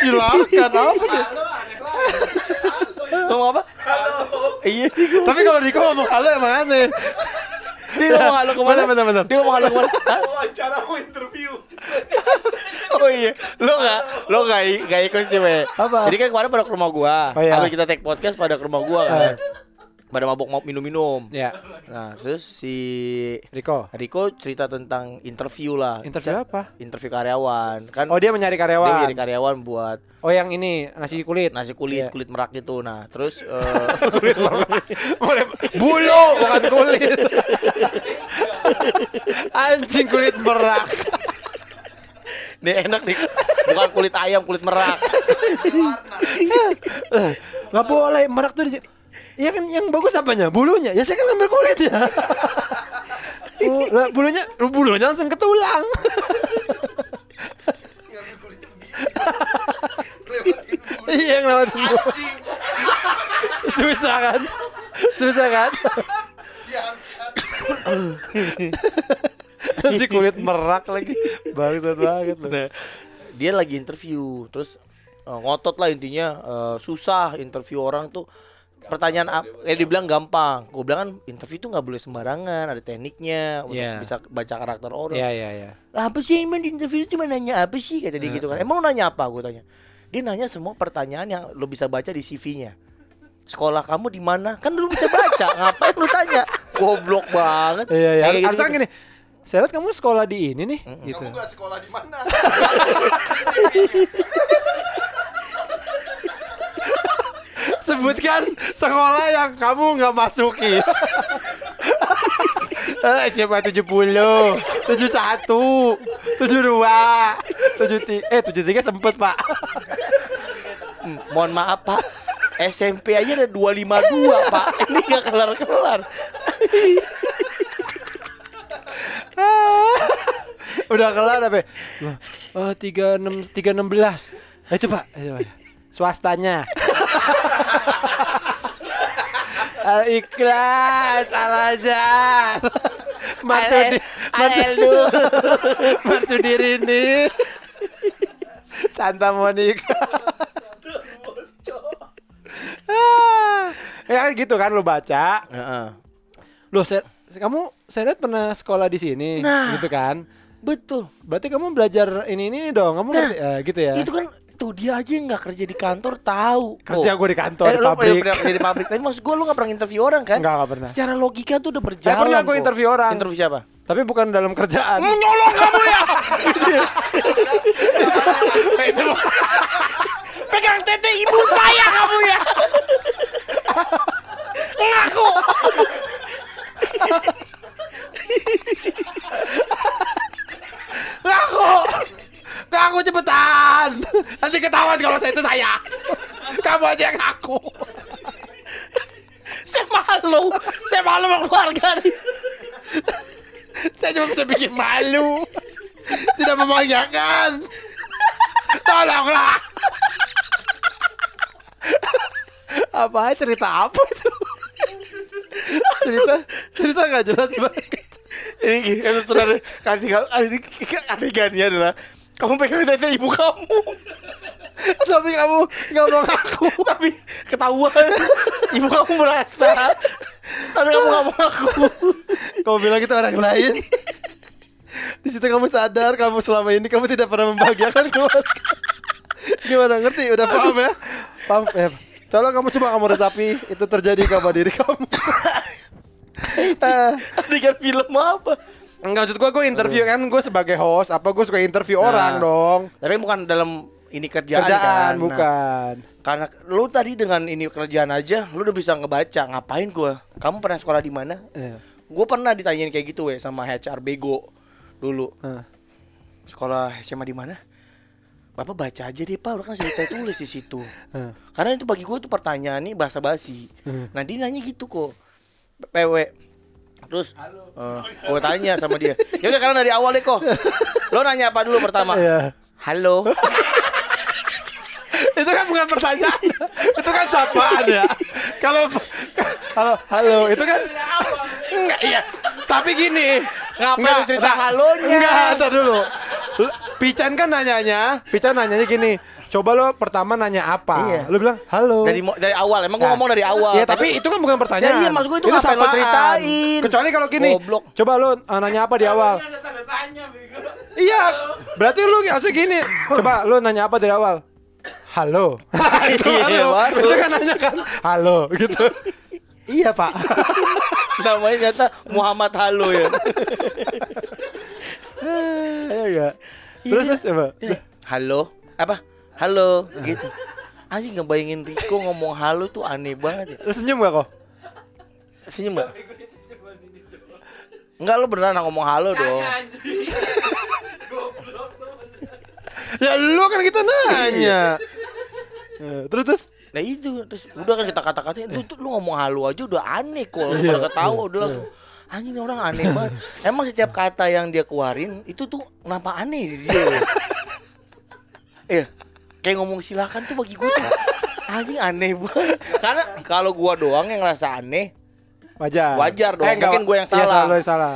silakan apa sih ngomong apa? Iya, dia tapi kalau Riko ngomong halo emang aneh dia ngomong halo ke mana? Bentar. Dia ngomong halo ke mana? [laughs] Wawancara mau interview. [laughs] Oh iya, lo nggak, lo nggak nggak ikut sih. Apa? Jadi kan kemarin pada ke rumah gua, Oh, iya. Habis kita take podcast pada ke rumah gua kan. Pada mabuk mau minum-minum. ya Nah, terus si Riko Riko cerita tentang interview lah. interview Ca- apa Interview karyawan. Kan oh dia mencari dia karyawan menjadi karyawan buat oh yang ini nasi kulit nasi kulit, Iya. kulit merak gitu. Nah, terus eh, [laughs] Boleh- bulu [laughs] bukan kulit [laughs] anjing kulit merak Ini enak nih. Bukan kulit ayam, kulit merak. nggak boleh merak tuh di Iya kan yang bagus apanya? Bulunya. Ya saya kan ngambil kulit ya. [laughs] oh, lah, bulunya bulunya langsung ke tulang. Iya yang lewat bulu. Susah kan? Susah kan? Diangkat. si kulit merak lagi. Bangsat banget lu. Nah, dia lagi interview, terus eh, ngotot lah intinya eh, susah interview orang tuh pertanyaan ap- eh dibilang gampang. Gue bilang kan interview tuh nggak boleh sembarangan, ada tekniknya untuk Iya. bisa baca karakter orang. Iya iya iya. Lah, apa sih emang di interview itu cuma nanya apa sih kata dia gitu kan. Emang lu nanya apa gue tanya. Dia nanya semua pertanyaan yang lo bisa baca di CV-nya. Sekolah kamu di mana? Kan lu bisa baca. [laughs] Ngapain lu tanya? Goblok banget. Iya iya. Kayak gini. Saya lihat kamu sekolah di ini nih, gitu. Kamu gak sekolah di mana? [laughs] Sebutkan sekolah yang kamu nggak masuki. Eh, SMA 70, 71, 72, 73, eh 73 sempet pak Hmm, mohon maaf Pak. SMP aja ada 252 Pak. Ini gak kelar-kelar. Udah kelar apa? Oh, 36 316. Eh, itu Pak, itu, Pak. Swastanya. Al ikhlas al azhar. Marsudi Marsudi [laughs] Marsudi ini. Santa Monica. Ya kan gitu kan lu baca. Saya, kamu saya lihat pernah sekolah di sini, Nah. gitu kan? Betul. Berarti kamu belajar ini ini dong, kamu ngerti eh, gitu ya? Itu kan tuh dia aja nggak kerja di kantor tahu. Kerja Oh. gue di kantor, eh, di lu pabrik. pernah kerja di pabrik. Tapi maksud gue lu nggak pernah interview orang kan? Enggak pernah. Secara logika tuh udah Saya berjalan. pernah gue interview orang. Interview siapa? Tapi bukan dalam kerjaan. Menyolong kamu ya. Pegang tete ibu saya kamu ya. Ngaku. Ngaku! Ngaku cepetan! Nanti ketahuan kalau saya itu saya. Kamu aja yang ngaku. Saya malu. Saya malu sama keluarga nih. Saya cuma bisa bikin malu. Tidak membanggakan. Tolonglah. apa cerita apa itu? cerita cerita nggak jelas banget. Ini kan adegan- adegannya adalah kamu pegang tete ibu kamu, [laughs] Tapi kamu nggak mau ngaku. [laughs] tapi ketahuan ibu kamu merasa, tapi kamu nggak mau ngaku. Kamu bilang itu orang lain. Di situ kamu sadar kamu selama ini kamu tidak pernah membahagiakan keluarga. Gimana ngerti? Udah paham ya? Paham ya? Tolong kamu coba kamu resapi itu terjadi sama diri kamu. [laughs] Eh, Adegan film apa? Enggak maksud gue gue interview kan gue sebagai host apa gue suka interview orang Nah. dong. Tapi bukan dalam ini kerjaan, Kerjaan kan. Nah, bukan. karena lu tadi dengan ini kerjaan aja, lu udah bisa ngebaca. Ngapain gua? Kamu pernah sekolah di mana? Iya. Gue pernah ditanyain kayak gitu weh sama HR Bego dulu. Hah. Sekolah SMA di mana? Bapak baca aja deh pak, udah kan saya [laughs] tulis di situ. Hah. Karena itu bagi gue itu pertanyaan nih bahasa basi. Hmm. Nah dia nanya gitu kok, PW. Terus gue tanya sama dia. Ya udah karena dari awal deh kok. Lo nanya apa dulu pertama? Iya. Halo. [laughs] itu kan bukan pertanyaan. itu kan sapaan ya. Kalau halo halo itu kan enggak iya. Tapi gini, Ngapain Enggak, lu cerita enggak. halonya? Enggak, entar dulu. Pican kan nanyanya, Pican nanyanya gini. Coba lo pertama nanya apa? Iya. Lo bilang halo. Dari dari awal. Emang gue Nah, ngomong dari awal. Iya, tapi itu kan bukan pertanyaan. Ya iya, maksud gua itu ngapain lo ceritain? Kecuali kalau gini. Goblok. Coba lo uh, nanya apa di awal? Iya, berarti lu harusnya gini. Coba lu nanya apa dari awal? Halo. [laughs] [laughs] itu, Iya, halo. itu kan nanya kan, halo gitu. iya pak. [laughs] namanya nyata Muhammad Halo ya. Iya enggak. Terus apa? Halo apa? Halo gitu. Anjing ngebayangin Riko ngomong halo tuh aneh banget ya. Lu senyum gak kok? Senyum gak? Enggak lu beneran ngomong halo dong. Anjing. Goblok tuh. Ya lu kan kita nanya. Eh, Terus terus Nah itu terus udah kan kita kata-katain lu tuh lu ngomong halo aja udah aneh kok. Lu Iya, pada ketawa udah langsung anjing ini orang aneh banget. Emang setiap kata yang dia keluarin itu tuh kenapa aneh di dia. [laughs] ya? Eh, kayak ngomong silakan tuh bagi gue tuh [laughs] anjing aneh banget. Karena kalau gua doang yang ngerasa aneh, wajar. Wajar dong, enggak, mungkin gua yang Iya, salah. lu yang salah.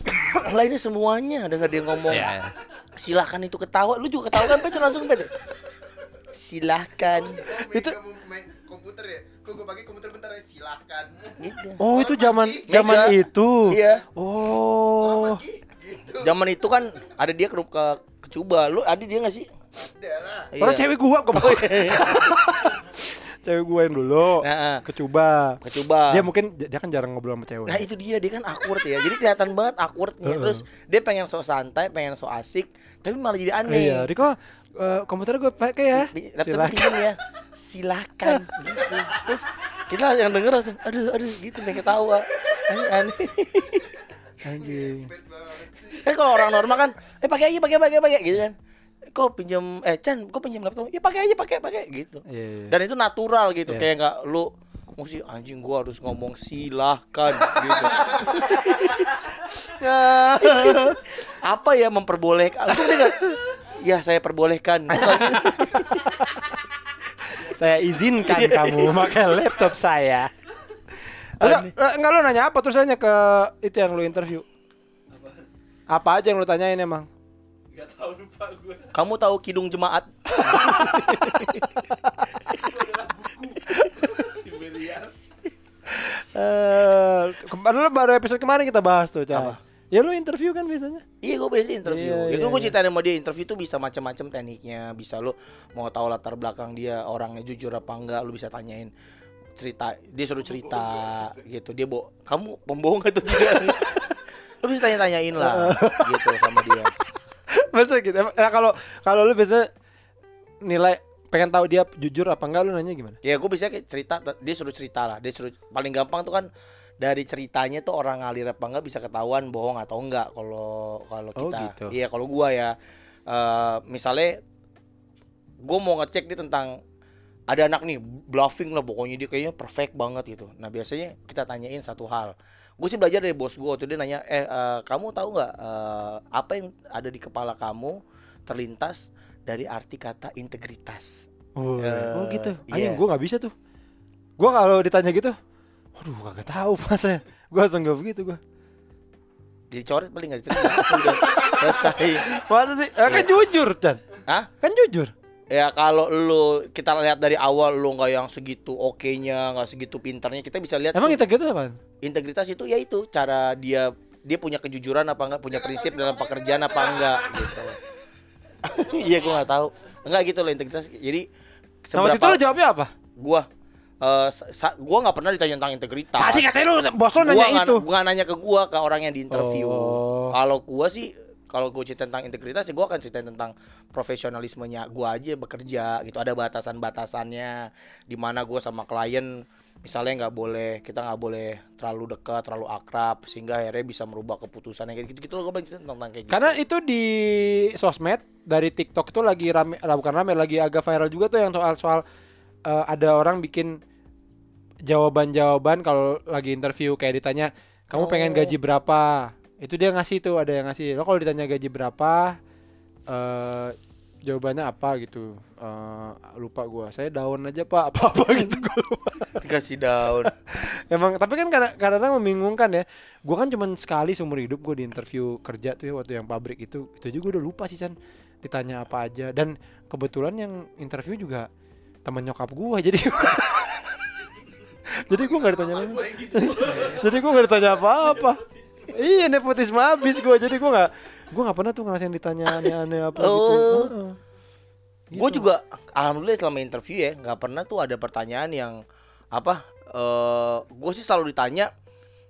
[coughs] lah ini semuanya dengar dia ngomong Iya. silahkan itu ketawa lu juga ketawa kan Peter langsung Peter silahkan itu kamu main komputer ya kok gue pakai komputer bentar ya silahkan gitu Oh, itu zaman zaman itu. Iya. Oh. Gitu zaman itu kan ada dia ke ke, ke Cuba lu ada dia nggak sih Orang Iya. cewek gua kok. [laughs] cewek gua yang dulu Nah, ke Cuba. ke Cuba Dia mungkin dia kan jarang ngobrol sama cewek. Nah itu dia dia kan awkward ya. Jadi kelihatan banget awkwardnya. Terus dia pengen so santai, pengen so asik, tapi malah jadi aneh. Iya, Riko eh, komputer gue pakai ya. Laptop Silakan. ya. Silakan. gitu. Terus kita yang denger langsung aduh aduh gitu pengen ketawa. Aneh. aneh. Anjing. Kan kalau orang normal kan eh pakai aja pakai pakai pakai gitu kan. Kok pinjam eh Chan, kok pinjam laptop? Ya pakai aja pakai pakai gitu. Iya, iya. Dan itu natural gitu, Iya. kayak nggak lu mesti anjing gua harus ngomong silahkan gitu. Apa ya memperbolehkan? Ya saya perbolehkan. Saya izinkan kamu pakai laptop saya. Enggak, eh, enggak lu nanya apa terus nanya ke itu yang lu interview. Apa aja yang lu tanyain emang? Gak tau lupa gue. Kamu tahu kidung jemaat? Tiberias. Eh, kemarin lu baru episode kemarin kita bahas tuh, Cah. Apa? Ya lu interview kan biasanya? Iya gue biasa interview. Iya, ya iya, gue iya. ceritain sama dia interview tuh bisa macam-macam tekniknya. Bisa lu mau tahu latar belakang dia orangnya jujur apa enggak, lu bisa tanyain cerita. Dia suruh cerita gitu. Dia bo kamu pembohong atau tidak? [laughs] lu bisa tanya-tanyain lah gitu sama dia. [laughs] Masa gitu. Nah, kalau kalau lu biasa nilai pengen tahu dia jujur apa enggak lu nanya gimana? Ya gue bisa kayak cerita dia suruh cerita lah. Dia suruh paling gampang tuh kan dari ceritanya tuh orang ngalir apa enggak bisa ketahuan bohong atau enggak kalau kalau Oh, kita. gitu. Iya, kalau gua ya eh misalnya gue mau ngecek dia tentang ada anak nih bluffing lah pokoknya dia kayaknya perfect banget gitu. Nah biasanya kita tanyain satu hal. Gue sih belajar dari bos gue tuh dia nanya, eh eh, kamu tahu nggak eh, apa yang ada di kepala kamu terlintas dari arti kata integritas. Oh, Eh, oh gitu. iya. Anjing gua nggak bisa tuh. Gua kalau ditanya gitu, waduh kagak tahu [laughs] masa. Gua langsung gak begitu gua. Jadi coret paling nggak diterima. Udah selesai. Masa sih? Eh, kan jujur, Chan. Hah? Kan jujur. Ya kalau lu kita lihat dari awal lu nggak yang segitu oke-nya, nggak segitu pintarnya, kita bisa lihat Emang kita gitu apa? Integritas itu ya itu cara dia dia punya kejujuran apa enggak, punya prinsip dalam pekerjaan apa enggak gitu. [laughs] Iya gua nggak tahu. Enggak gitu loh integritas. Jadi Sama itu lu jawabnya apa? gua eh, sa- gua nggak pernah ditanya tentang integritas. Tadi katanya lu bos lu Gua nanya nggak- itu. Gua nggak nanya ke gua ke orang yang diinterview. Oh. Kalau gua sih kalau gue cerita tentang integritas ya gua akan ceritain tentang profesionalismenya gua aja bekerja gitu ada batasan-batasannya di mana gua sama klien misalnya nggak boleh kita nggak boleh terlalu dekat terlalu akrab sehingga akhirnya bisa merubah keputusan kayak gitu gitu loh gue cerita tentang kayak gitu Karena itu di sosmed dari TikTok itu lagi rame, lah bukan rame, lagi agak viral juga tuh yang soal soal eh, ada orang bikin jawaban-jawaban kalau lagi interview kayak ditanya kamu pengen Oh. gaji berapa? Itu dia ngasih tuh ada yang ngasih. Lo kalau ditanya gaji berapa eh jawabannya apa gitu. Eh, lupa gua. Saya daun aja, Pak. [laughs] Apa-apa gitu gua lupa. dikasih daun [laughs] Emang tapi kan kadang- kadang-kadang membingungkan ya. Gua kan cuman sekali seumur hidup gue di interview kerja tuh ya waktu yang pabrik itu. Itu juga udah lupa sih Chan. Ditanya apa aja dan kebetulan yang interview juga teman nyokap gua jadi [laughs] jadi gua nggak ditanya apa jadi gua nggak ditanya apa-apa iya nepotisme habis gua jadi gua nggak gua nggak pernah tuh ngerasain ditanya aneh-aneh apa gitu. Oh. Heeh. gue juga alhamdulillah selama interview ya nggak pernah tuh ada pertanyaan yang apa eh gue sih selalu ditanya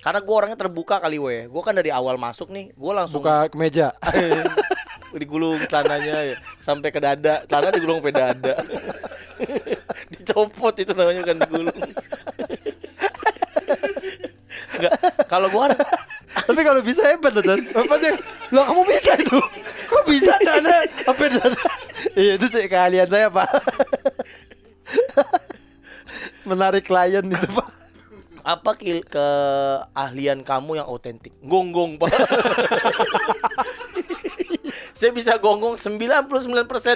karena gue orangnya terbuka kali we gue kan dari awal masuk nih gue langsung buka kemeja [laughs] digulung tanahnya ya. Sampai ke dada. Tanah digulung sampai dada. [laughs] Dicopot itu namanya bukan digulung. [laughs] Enggak, kalau gua kan Tapi kalau bisa hebat loh. Apa sih? Loh, kamu bisa itu. Kok bisa Cana? Apa dan? Iya, itu sih keahlian saya, Pak. Menarik klien itu, Pak. apa kil keahlian kamu yang otentik? Gonggong, Pak. Saya bisa gonggong 99%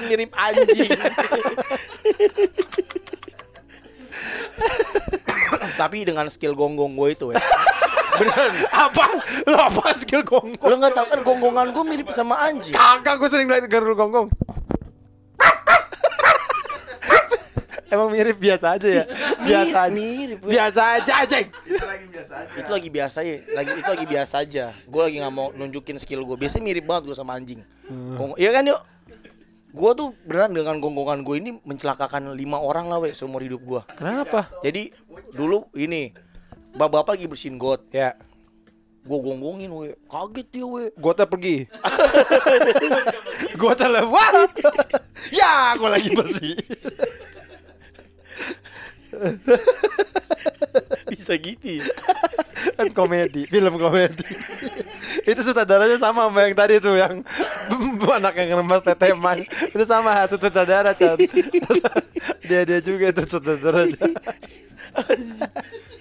mirip anjing. Tapi dengan skill gonggong gue itu ya. [laughs] Beneran. apa? Lo apa skill gonggong? Lo nggak tahu kan gonggongan gue mirip sama anjing. Kagak gue sering liat garul gonggong. Emang mirip biasa aja ya? Biasa aja. Mirip. Biasa aja, anjing. Itu lagi biasa aja. Itu lagi biasa ya, lagi itu lagi biasa aja. Gue lagi nggak mau nunjukin skill gue. Biasanya mirip banget gue sama anjing. Gong- Iya kan yuk. Gue tuh beneran dengan gonggongan gue ini mencelakakan lima orang lah we seumur hidup gue. Kenapa? Jadi dulu ini bapak-bapak lagi bersihin got, Ya, gue gonggongin we, kaget dia we. gue tak pergi. [laughs] gue telepon. [laughs] ya, gue lagi bersih. [laughs] Bisa gitu. ya? kan komedi, film komedi. itu sutradaranya sama sama yang tadi tuh yang [laughs] anak yang ngeremas teteman. Itu sama sutradara Chan. [laughs] dia dia juga itu sutradaranya.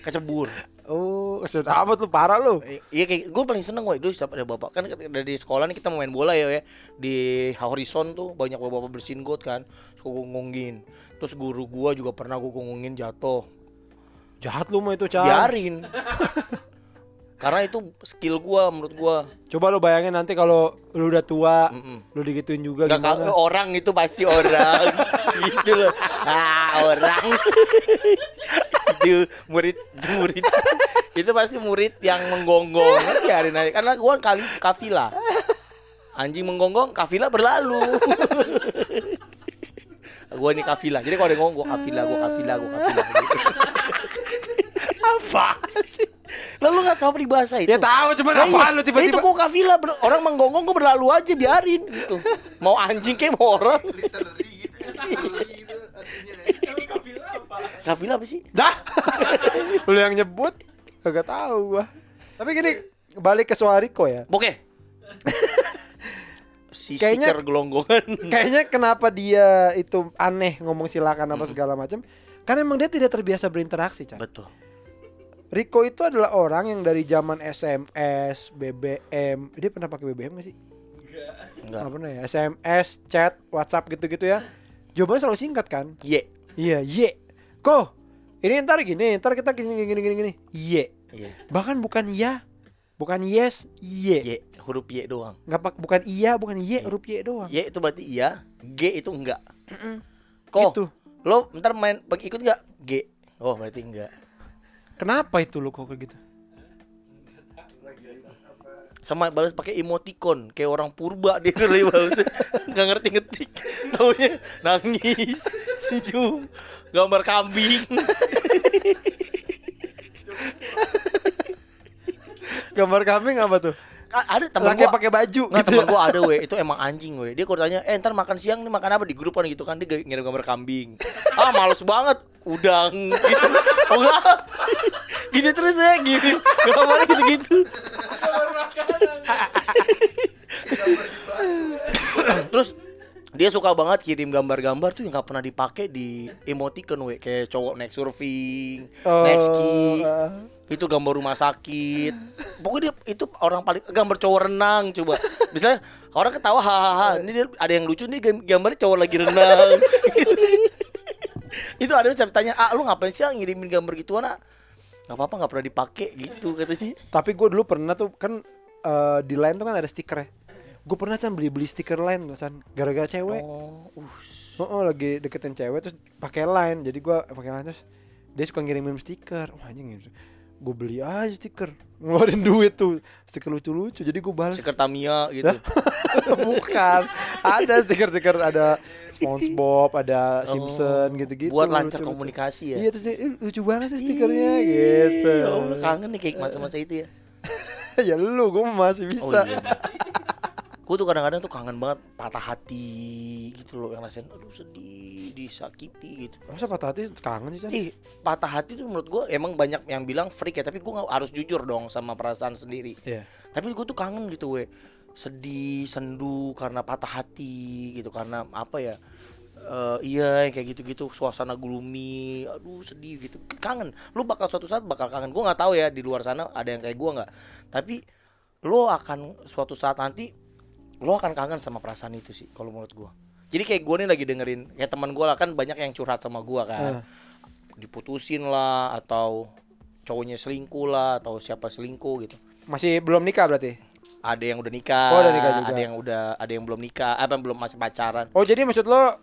Kecebur. Oh, sudah amat lu parah lu. Iya kayak gue paling seneng wah dulu siapa ada bapak kan dari sekolah nih kita mau main bola ya, ya. di horizon tuh banyak bapak-bapak bersihin got kan suka terus guru gua juga pernah gue gonggongin jatuh. Jahat lu mah itu, Chan. biarin. [laughs] Karena itu skill gua menurut gua. Coba lu bayangin nanti kalau lu udah tua, Mm-mm. lu digituin juga Gak gimana? kalau orang itu pasti orang. [laughs] Gitu loh. Ah orang. [laughs] Itu murid itu murid. Itu pasti murid yang menggonggong. Biarin aja. Karena gua kali kafilah anjing menggonggong kafilah berlalu gua ini kafilah jadi kalau ada ngomong gua kafilah gua kafilah gua kafilah gitu. apa sih? lalu nggak tahu peribahasa itu Ya tahu, cuman Nah, apaan iya. lu tiba-tiba? itu gua kafilah ber- orang menggonggong gua berlalu aja biarin gitu mau anjing kayak mau orang kafilah apa sih Dah. lu yang nyebut kagak tahu gua. Tapi gini, balik ke Suariko ya. Oke. Si Kayaknya- stiker gelonggongan. [laughs] Kayaknya kenapa dia itu aneh ngomong silakan apa segala macam? Karena emang dia tidak terbiasa berinteraksi, Chan. Betul. Riko itu adalah orang yang dari zaman SMS, BBM, dia pernah pakai BBM gak sih? Enggak. Nggak pernah ya. SMS, chat, WhatsApp gitu-gitu ya. Jawabannya selalu singkat kan? Ye. Iya, ye. Ko, ini ntar gini, ntar kita gini gini gini gini. Ye. Iya. Bahkan bukan ya, bukan yes, ye. Ye, huruf Y doang. Nggak pak, bukan iya, bukan ye, huruf ye doang. Y itu berarti iya, G itu enggak. Kok Itu. lo ntar main ikut enggak? G. Oh, berarti enggak. Kenapa itu lo kok kayak gitu? Sama balas pakai emoticon kayak orang purba [laughs] dia kali balas. Enggak ngerti ngetik. Taunya nangis, [laughs] senyum, gambar kambing. Gambar kambing apa tuh? Ada teman Laki gua. pakai baju Nggak, gitu. teman ya? gua ada we. Itu emang anjing we. Dia kalau tanya eh ntar makan siang nih makan apa? Di grup kan gitu kan dia ngirim gambar kambing. Ah males banget. Udang gitu. Oh enggak. Gitu terus ya gini gambarnya gitu gitu terus dia suka banget kirim gambar-gambar tuh yang nggak pernah dipakai di emoticon we. Kayak cowok naik surfing naik ski Oh, itu gambar rumah sakit. Pokoknya dia itu orang paling gambar cowok renang coba. Misalnya orang ketawa hahaha. Ini dia, ada yang lucu nih gam- gambarnya cowok lagi renang. [laughs] Itu ada yang tanya ah lu ngapain sih ah, ngirimin gambar gituan ah nggak apa-apa nggak pernah dipakai gitu katanya. Tapi gue dulu pernah tuh kan eh, di line tuh kan ada stiker ya. Gue pernah kan beli beli stiker line tuh kan gara-gara cewek. oh Oh, oh, lagi deketin cewek terus pakai line. Jadi gua pakai line terus dia suka ngirimin stiker. Wah anjing Gue beli aja stiker. Ngeluarin [laughs] duit tuh. Stiker lucu-lucu. Jadi gue balas. stiker Tamiya gitu [laughs] Bukan. Ada stiker-stiker ada SpongeBob, ada Simpson gitu-gitu. buat lancar lucu-lucu. komunikasi ya Iya terus dia, "Ih, lucu banget sih stikernya gitu. Ya Allah, kangen nih kayak masa-masa itu ya [laughs] ya lu gue masih bisa. Oh iya. Gue tuh kadang-kadang tuh kangen banget patah hati gitu loh yang rasain aduh sedih, disakiti gitu. Masa patah hati kangen sih Chan? Ih, patah hati tuh menurut gue emang banyak yang bilang freak ya, tapi gue nggak harus jujur dong sama perasaan sendiri. Iya. Tapi gue tuh kangen gitu we, sedih, sendu karena patah hati gitu karena apa ya? eh iya kayak gitu-gitu suasana gloomy aduh sedih gitu kangen lu bakal suatu saat bakal kangen gue nggak tahu ya di luar sana ada yang kayak gue nggak tapi lo akan suatu saat nanti lo akan kangen sama perasaan itu sih kalau menurut gue jadi kayak gue nih lagi dengerin kayak teman gue lah kan banyak yang curhat sama gue kan Eh. diputusin lah atau cowoknya selingkuh lah atau siapa selingkuh gitu. Masih belum nikah berarti? Ada yang udah nikah, Oh, udah nikah juga. ada yang udah ada yang belum nikah, apa yang belum masih pacaran. Oh jadi maksud lo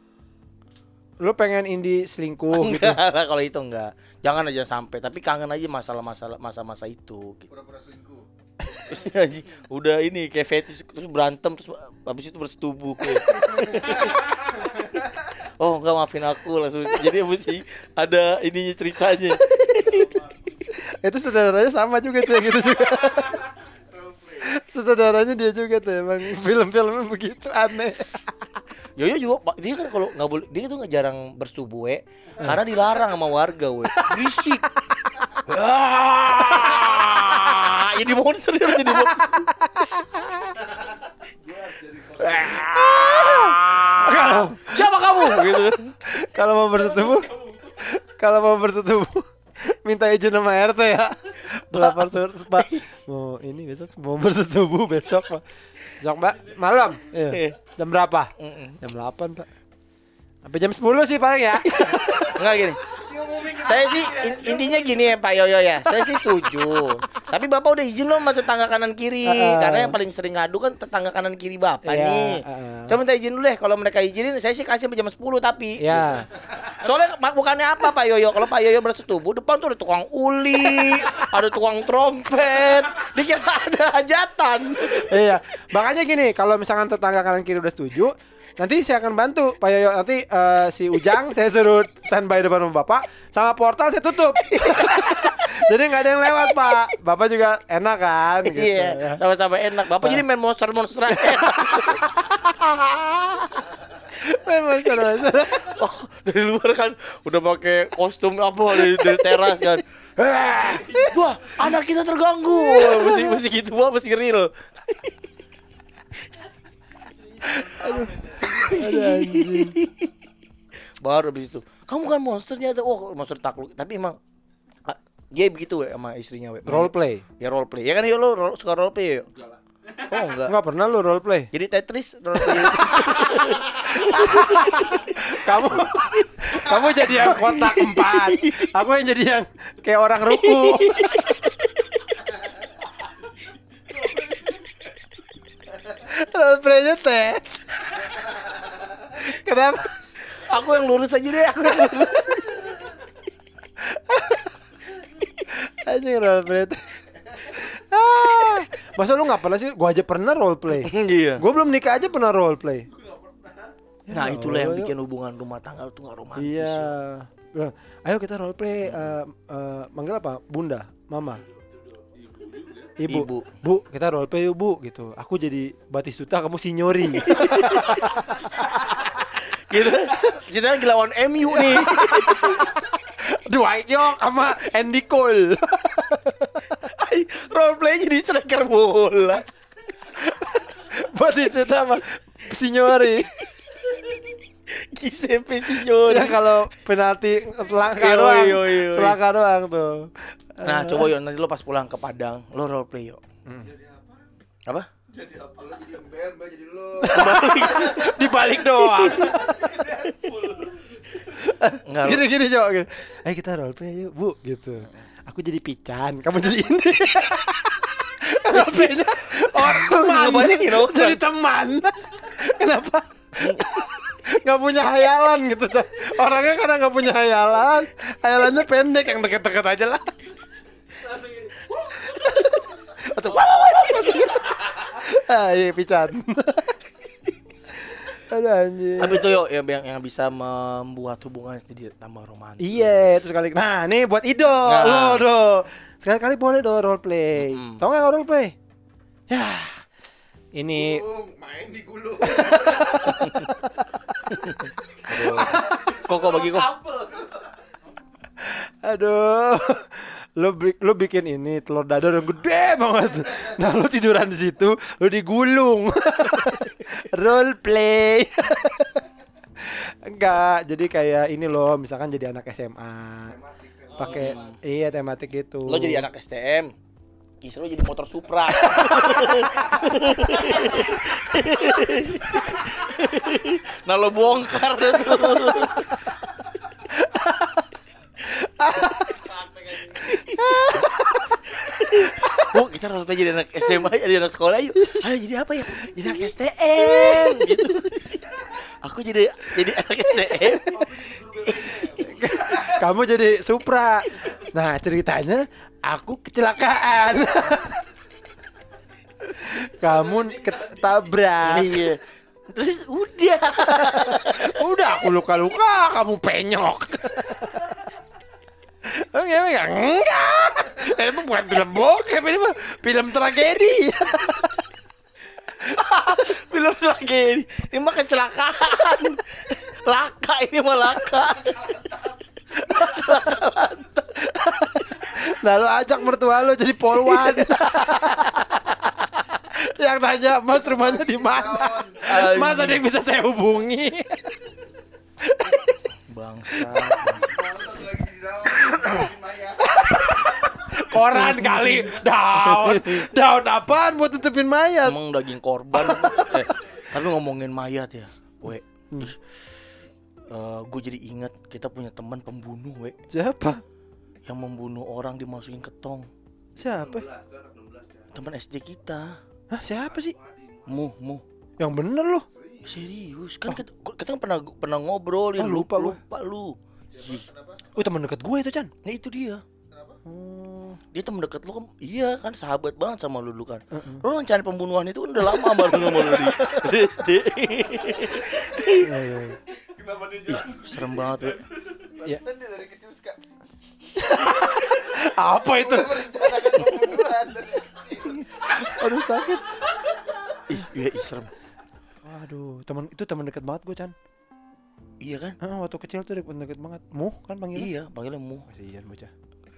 Lo pengen indie selingkuh [laughs] gitu Enggak lah kalau itu enggak. Jangan aja sampai, tapi kangen aja masalah-masalah masa-masa itu gitu. Pura-pura selingkuh. [laughs] Udah ini kayak fetish terus berantem terus habis itu bersetubuh kayak. [laughs] oh enggak maafin aku langsung. Jadi mesti ada ininya ceritanya. [laughs] Itu saudaranya sama juga tuh gitu juga. Saudaranya dia juga tuh emang film-filmnya begitu aneh. Yoyo juga Pak, dia kan kalau nggak boleh dia tuh nggak jarang bersetubuh we. Karena dilarang sama warga we. Berisik jadi monster dia jadi monster. Kalau siapa kamu? Gitu kan. Kalau mau bersetubuh Kalau mau bersetubuh Minta izin sama RT ya. Lapor surat Pak Mau ini besok mau bersetubuh besok Pak. Besok Mbak malam. Iya. Jam berapa? Jam 8 Pak. Sampai jam 10 sih paling ya. Enggak gini. Saya sih in- intinya gini ya Pak Yoyo ya. Saya sih setuju. Tapi Bapak udah izin belum sama tetangga kanan kiri? Karena yang paling sering ngadu kan tetangga kanan kiri Bapak Iya, nih. heeh. Coba minta izin dulu deh kalau mereka izinin saya sih kasih sampai jam 10 tapi. Ya Soalnya mak- bukannya apa Pak Yoyo? Kalau Pak Yoyo bersetubuh depan tuh ada tukang uli, ada tukang trompet, dikira ada hajatan. Iya, makanya gini, kalau misalkan tetangga kanan kiri udah setuju, nanti saya akan bantu Pak Yoyo. Nanti eh, si Ujang saya suruh standby depan rumah Bapak, sama portal saya tutup. [laughs] jadi nggak ada yang lewat Pak. Bapak juga enak kan? Gitu, ya. Iya, sama-sama enak. Bapak jadi main monster-monster aja. [laughs] Main monster-monster. [laughs] Oh, dari luar kan udah pakai kostum apa dari, dari teras kan. Wah, anak kita terganggu. Mesti mesti gitu, wah, mesti real. Aduh, anjing. Baru habis itu, kamu kan monsternya tuh. Oh, monster takluk. Tapi emang ah, dia begitu we sama istrinya we. Role play. Ya role play. Ya kan ya lo ro- suka role play ya? Oh, enggak. Enggak pernah lu role play. Jadi Tetris role play. [laughs] Kamu kamu jadi yang kotak empat. Aku yang jadi yang kayak orang ruku. [laughs] role playnya teh. Kenapa? aku yang lurus aja deh, aku yang lurus. Anjing role play. Ah, masa lu nggak pernah sih? Gua aja pernah role play. Iya. Gua belum nikah aja pernah role play. Nah, itulah yang Allah, bikin hubungan rumah tangga tuh gak romantis. Iya. Ayo kita role play. eh, eh, manggil apa? Bunda, Mama. Ibu. Ibu. Bu, kita role play yuk, Bu gitu. Aku jadi Batistuta, kamu Sinyori. [laughs] Gitu. Kita lagi lawan MU nih. [laughs] Dwight York sama Andy Cole. [laughs] Role play jadi striker bola. Batistuta sama Sinyori. Giuseppe Signori. Yang kalau penalti selangkah doang. yoi, yoi. Selangkah doang tuh. Nah, coba yuk nanti lo pas pulang ke Padang, lo role play yuk. Apa? Jadi apa? Lo jadi ember, ember jadi lo. [laughs] Dibalik doang. Enggak. lo- Gini-gini coba gini. Ayo kita role play yuk, Bu gitu. Aku jadi pican, kamu jadi ini. [laughs] role playnya oh, teman. Jadi teman. Kenapa? Gak punya hayalan gitu Orangnya karena gak punya hayalan Hayalannya pendek yang deket-deket aja lah Langsung, "Wah, wah, wah," langsung. Ah iya pican Aduh anjing Tapi itu yuk yang, yang, yang bisa membuat hubungan jadi tambah romantis. Iya, terus kali. Nah, nih buat Ido, Nah. lo do. Sekali-kali boleh do role play. Mm-mm. Tahu nggak role play? Ya, ini Gulung, main di gulung. [laughs] Kok kok bagi kok. aduh. Lo, bi- lo bikin ini telur dadar yang gede banget. Nah, lo tiduran di situ, lo digulung. role play. Enggak, jadi kayak ini loh, misalkan jadi anak SMA. Pakai iya tematik gitu. Lo jadi anak STM. Istri lo jadi motor Supra. [laughs] [laughs] nah lo bongkar deh tuh. Oh kita harus jadi anak SMA jadi anak sekolah yuk Ayo jadi apa ya Jadi anak STM gitu Aku jadi jadi anak STM Kamu jadi Supra. Nah, ceritanya aku kecelakaan. Kamu ketabrak. Iya Terus udah [laughs] Udah aku luka-luka, kamu penyok. [laughs] Enggak, enggak, enggak. Ini mah bukan film bokep, ini mah film tragedi. [laughs] Film lagi Ini mah kecelakaan Laka ini mah laka Lalu ajak mertua lo jadi polwan. Yang nanya, Mas rumahnya di mana? Mas ada yang bisa saya hubungi? Bangsa. Koran kali, daun, daun apaan buat tutupin mayat? Emang daging korban eh, Tapi ngomongin mayat ya We Gue jadi ingat Kita punya teman pembunuh we Siapa? Yang membunuh orang dimasukin ke tong Siapa? Teman SD kita Hah, siapa sih? Mu, mu Yang bener loh. Serius kan kita, kita kan pernah pernah ngobrol ya Ah, lupa gua. lupa lu. Oh, teman dekat gue itu, Chan. Nah itu dia. Oh. Dia temen deket lu kan Iya kan sahabat banget sama lu dulu kan Lu rencana pembunuhan itu kan udah lama sama lu sama lu di SD [laughs] Kenapa dia jalan Serem banget we. Kan dia dari kecil suka [laughs] Apa itu? pembunuhan. Aduh sakit. Ih, iya, ih, serem Waduh, teman itu teman dekat banget gue, Chan. Iya kan Ah, waktu kecil tuh deket, deket banget. Muh kan panggilnya. Iya panggilnya mu Kasihan bocah.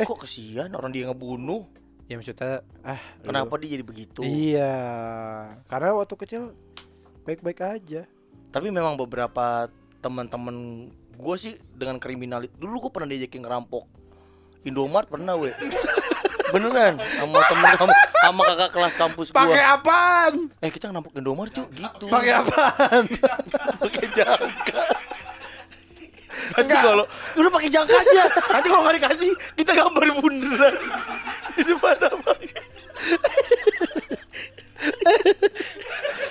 Kok kesian orang dia ngebunuh Ya maksudnya ah Kenapa dia jadi begitu Iya. Karena waktu kecil baik-baik aja. Tapi memang beberapa teman-teman gue sih dengan kriminalit Dulu gue pernah diajakin ngerampok Indomart pernah we [laughs] Beneran sama temen kamu sama kakak kelas kampus gua. Pakai apaan? Eh kita ngerampok Indomart cuy gitu. Pakai apaan? pakai jangka. [laughs] Nanti kalau udah pakai jangka aja. Nanti kalau nggak dikasih kita gambar bunderan [laughs] di depan apa?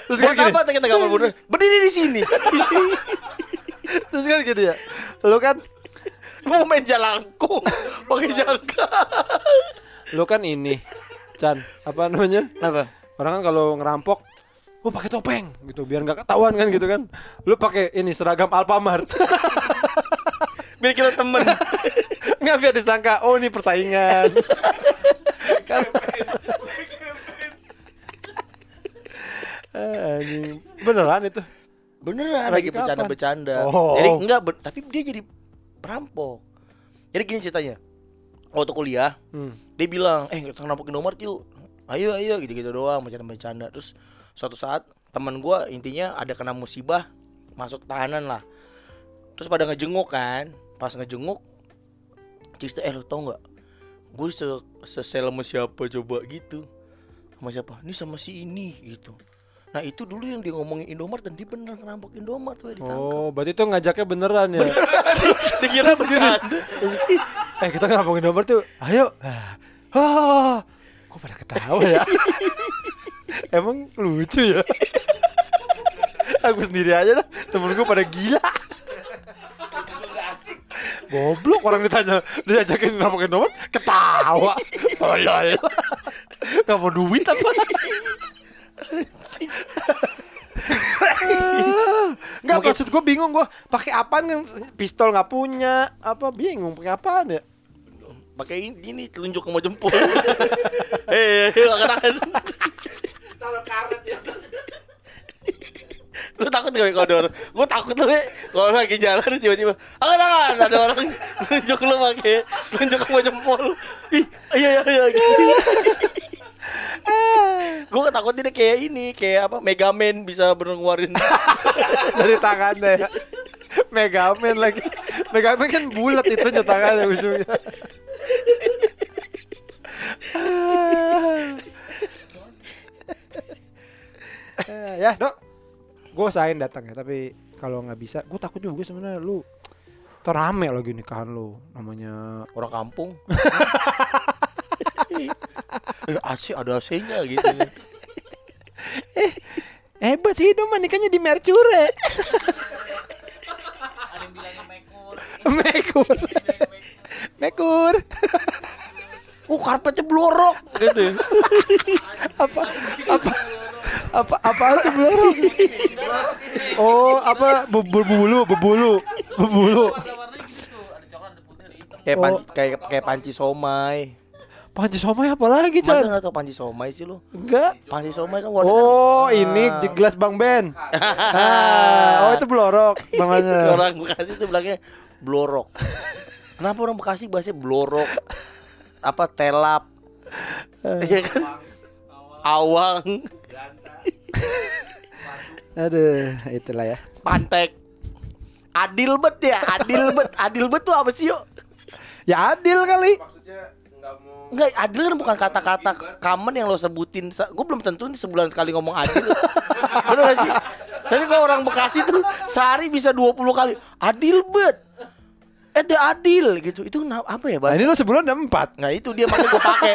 Terus kan apa kita gambar bunderan? Berdiri di sini. [laughs] terus kan gini ya. Lu kan Mau main jalangkung pakai jangka. lu kan ini. Chan, apa namanya? Apa? Orang kan kalau ngerampok Oh pakai topeng gitu biar nggak ketahuan kan gitu kan. Lu pakai ini seragam Alfamart. [laughs] Biar kita temen. [laughs] Nggak biar disangka oh ini persaingan. [laughs] kan anjing. beneran itu. Beneran Lagi lagi bercanda-bercanda. Oh. Jadi enggak, ber- tapi dia jadi perampok. Jadi gini ceritanya. Waktu kuliah, Hmm. dia bilang, "Eh, kita ngerampokin nomor yuk." Ayo, ayo gitu-gitu doang, bercanda-bercanda. Terus suatu saat teman gua intinya ada kena musibah, masuk tahanan lah. Terus pada ngejenguk kan. Pas ngejenguk cerita, "Eh, lo tau nggak? Gue se sesel sama siapa coba gitu." Sama siapa? Ini sama si ini gitu. Nah itu dulu yang dia ngomongin Indomart dan dia bener ngerampok Indomart tuh ditangkap. Oh, berarti itu ngajaknya beneran ya. [laughs] Dikira bercanda. [laughs] eh, kita ngomongin nomor tuh. Ayo. Ah. Kok pada ketawa ya? [laughs] Emang lucu ya? Aku sendiri aja dah, temen gue pada gila. Goblok orang ditanya diajakin ngomongin nomor ketawa. Tolol. Gak mau duit apa? Enggak maksud gue bingung gue pakai apaan kan pistol nggak punya apa bingung pakai apaan ya Pakai ini, ini telunjuk sama jempol. [laughs] Eh, angkat tangan. Taruh karet ya. Lu takut gak kalau orang? Gue takut lu. Kalau lagi jalan tiba-tiba angkat tangan ada orang telunjuk lu pakai telunjuk sama jempol. Ih, iya iya iya. [laughs] Gue takut dia kayak ini, kayak apa? Megaman bisa bener ngeluarin. [laughs] dari tangannya ya. Megaman lagi Megaman kan bulat itu tangannya ujungnya Eh, ya dok gue usahain datang ya tapi kalau nggak bisa gue takut juga sebenarnya lu Ntar rame lagi nikahan lu namanya Orang kampung. [laughs] Eh, AC ada AC-nya gitu. Hebat sih mah nikahnya di Mercure. Ada yang bilangnya mekur. Mekur. Mekur. Oh, karpetnya blorok gitu. apa apa apa apa tuh blorok oh apa bu- berbulu berbulu berbulu gitu. Ada coklat, ada putih, ada hitam. Kayak Oh. panci kayak kayak panci somai. panci somai apa lagi Masa Chan nggak tau panci somai sih lo? enggak Panci somai kan warnanya oh kan- ini di gelas bang Ben [laughs] ah, oh itu blorok namanya orang Bekasi tuh bilangnya blorok. Kenapa orang Bekasi bahasanya blorok? Apa telap? Iya kan? Awang, aduh itulah ya pantek. Adil bet ya, adil bet. Adil bet tuh apa sih yuk? ya adil kali Maksudnya nggak mau Enggak, adil kan bukan kata-kata common yang lo sebutin. Gue belum tentu nih sebulan sekali ngomong adil. Bener gak sih? Tapi kalau orang Bekasi tuh sehari bisa 20 kali. Adil bet. Eh, dia adil gitu. Itu apa ya nah, bahasa? ini lo sebulan ada empat Nah itu dia makanya gue pakai.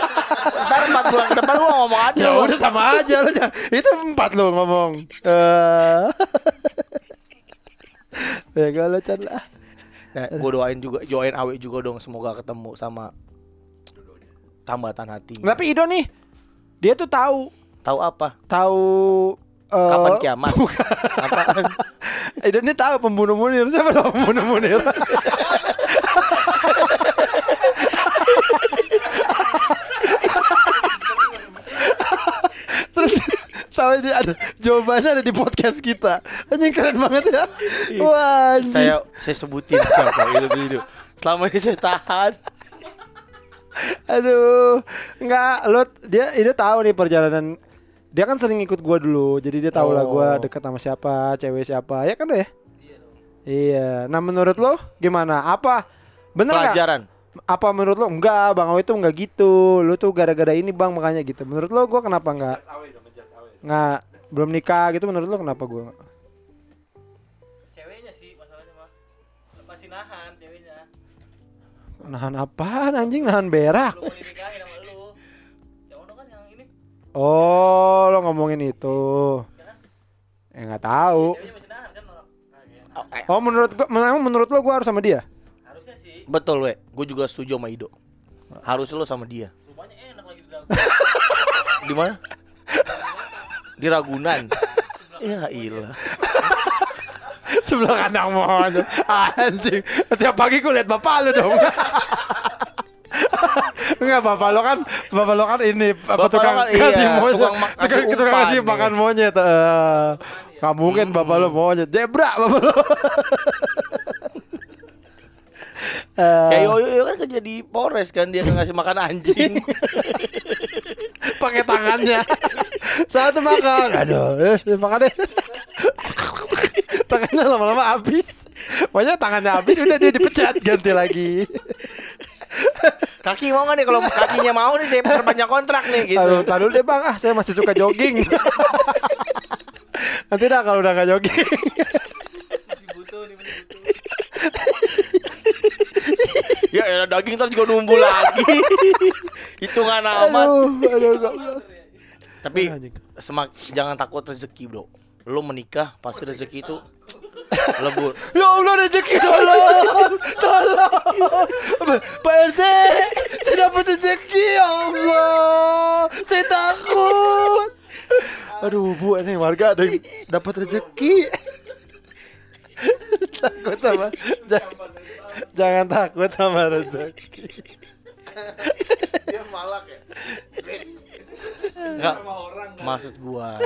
Ntar 4 bulan ke depan gue ngomong adil. ya udah sama aja lo itu empat lo ngomong Eh. [laughs] ya kalau lah Nah, gue doain juga, doain Awe juga dong semoga ketemu sama tambatan hati. tapi Ido nih dia tuh tahu Tahu apa? tahu eh, Kapan kiamat? Apaan? [laughs] Ido nih tahu pembunuh Munir siapa dong pembunuh Munir [laughs] terus dia ada jawabannya ada di podcast kita. Anjing keren banget ya. Wah anjing. saya saya sebutin siapa itu itu. Selama ini saya tahan. aduh nggak lo dia Ido tahu nih perjalanan. Dia kan sering ikut gua dulu jadi dia tahu lah gua Oh. deket sama siapa cewek siapa. Ya kan deh iya. Nah menurut lo gimana? Apa? Bener nggak? Pelajaran. apa menurut lo? Enggak bang Awi itu enggak gitu. Lo tuh gara-gara ini bang makanya gitu. Menurut lo gua kenapa enggak nggak belum nikah gitu menurut lo kenapa gua nggak? Ceweknya sih masalahnya mah. Masih nahan ceweknya. nahan apaan anjing nahan berak Belum mau dinikahin sama lu. Yang udah kan yang ini. oh lo ngomongin itu ya nggak tahu Ceweknya masih nahan kan orang. Nah, kayak- oh menurut gua menurut lo gua harus sama dia Harusnya sih Betul we, gue juga setuju sama Ido. Harus lo sama dia. rumahnya enak lagi di dalam. Di mana? Di Ragunan. [laughs] Ya ilah. [laughs] sebelah kandang monyet anjing. Tiap pagi gue liat bapak lu dong. [laughs] Enggak bapak lo kan bapak lo kan ini apa Bapak tukang kan, kasih iya, monyet. tukang tukang, kasih tukang kasih makan monyet eh. Nggak mungkin bapak lo monyet. Zebra bapak lo Eh, Kayak Yoyo Yoyo kan kerja di Polres kan dia ngasih makan anjing. [laughs] pakai tangannya satu makan aduh eh, makan deh tangannya lama-lama habis pokoknya tangannya habis udah dia dipecat ganti lagi Kaki mau nggak nih kalau kakinya mau nih saya perpanjang kontrak nih gitu. Aduh, tar dulu deh bang, ah saya masih suka jogging. [laughs] Nanti dah kalau udah gak jogging. Masih butuh nih masih butuh. Ya elah, daging ntar juga numbuh [laughs] lagi. Hitungan amat. aduh, aduh, goblok. Tapi semak jangan takut rezeki bro. Lo menikah pasti rezeki itu [laughs] lebur. Ya Allah rezeki tolong, tolong. Pak RT, saya dapat rezeki ya Allah. Saya takut. Aduh bu, ini warga ada yang dapat rezeki. [laughs] takut sama, jangan, takut sama rezeki. dia malak ya Enggak. Maksud gua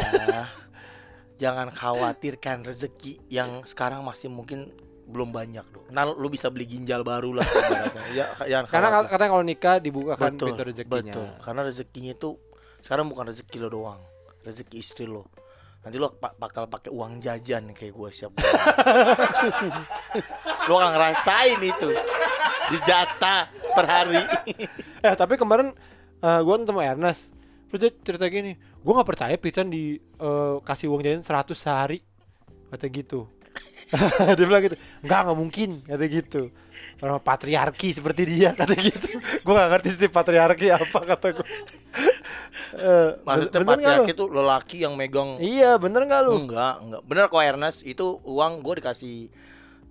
jangan khawatirkan rezeki yang sekarang masih mungkin belum banyak loh. Nah, lu bisa beli ginjal baru lah. Ya, jangan Karena khawatir. katanya kalau nikah dibukakan betul, pintu rezekinya. betul. Karena rezekinya itu sekarang bukan rezeki lo doang, rezeki istri lo. Nanti lo bakal pakai uang jajan kayak gue siap. lo akan ngerasain itu. Di jatah per hari. [laughs] Eh tapi kemarin eh gue ketemu Ernest. Terus dia cerita gini Gue gak percaya Pican di eh, kasih uang jajan 100 sehari. Kata gitu. [laughs] Dia bilang gitu Enggak gak mungkin. Kata gitu Orang patriarki seperti dia [laughs] Kata gitu Gue gak ngerti sih patriarki apa Kata gue Eh, Maksudnya bener nggak lu? patriarki itu lelaki yang megang Iya, bener nggak lu? Enggak, enggak. Bener kok Ernest, itu uang gue dikasih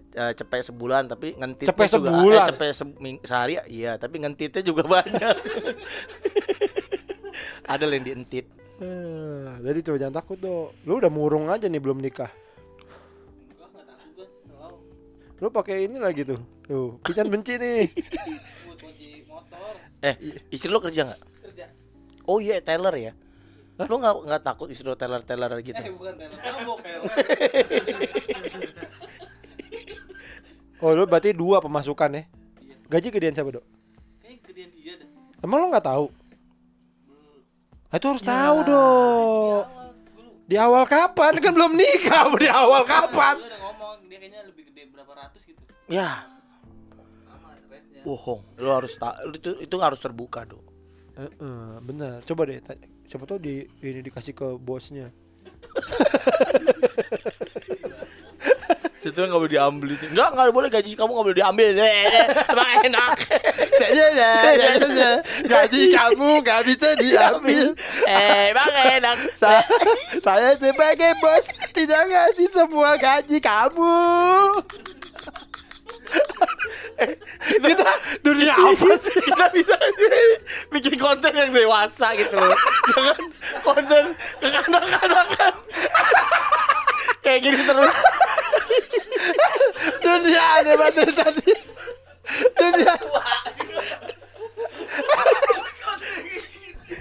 eh, cepet sebulan tapi ngentitnya Cepet juga sebulan? eh, cepet seming- sehari iya, tapi ngentitnya juga banyak. [laughs] Ada yang dientit. Eh, jadi coba jangan takut dong. Lu udah murung aja nih belum nikah. Enggak, enggak takut gua. Selalu Lu pakai ini lagi tuh. Tuh, Pican benci nih. Eh, istri lo kerja nggak? kerja. Oh iya, Taylor ya. Lo nggak nggak takut istri lo Taylor Taylor gitu? Eh, bukan teller. Mabok. [laughs] Oh, lu berarti dua pemasukan ya? Gaji gedean siapa, Dok? Kayak gedean dia dah. Emang lu nggak tahu? Ah, Itu harus tahu, Dok. Awal dulu. Di awal kapan? Kan belum nikah. Di awal kapan? Dia udah ngomong dia kayaknya lebih gede berapa ratus gitu. Ya. Bohong. Lo harus tak itu itu harus terbuka dong. Heeh, benar. Coba deh. Siapa tahu di ini dikasih ke bosnya. Itu nggak boleh diambil itu. Enggak, nggak boleh gaji kamu nggak boleh diambil. Emang enak. Gaji kamu nggak bisa diambil. Eh, emang enak. Sa- saya sebagai bos tidak ngasih semua gaji kamu. Kita dunia apa sih? kita bisa [laughs] bikin konten yang dewasa gitu loh jangan konten kekanak-kanakan [laughs] kayak gini terus [laughs] Dunia aneh banget tadi. Dunia.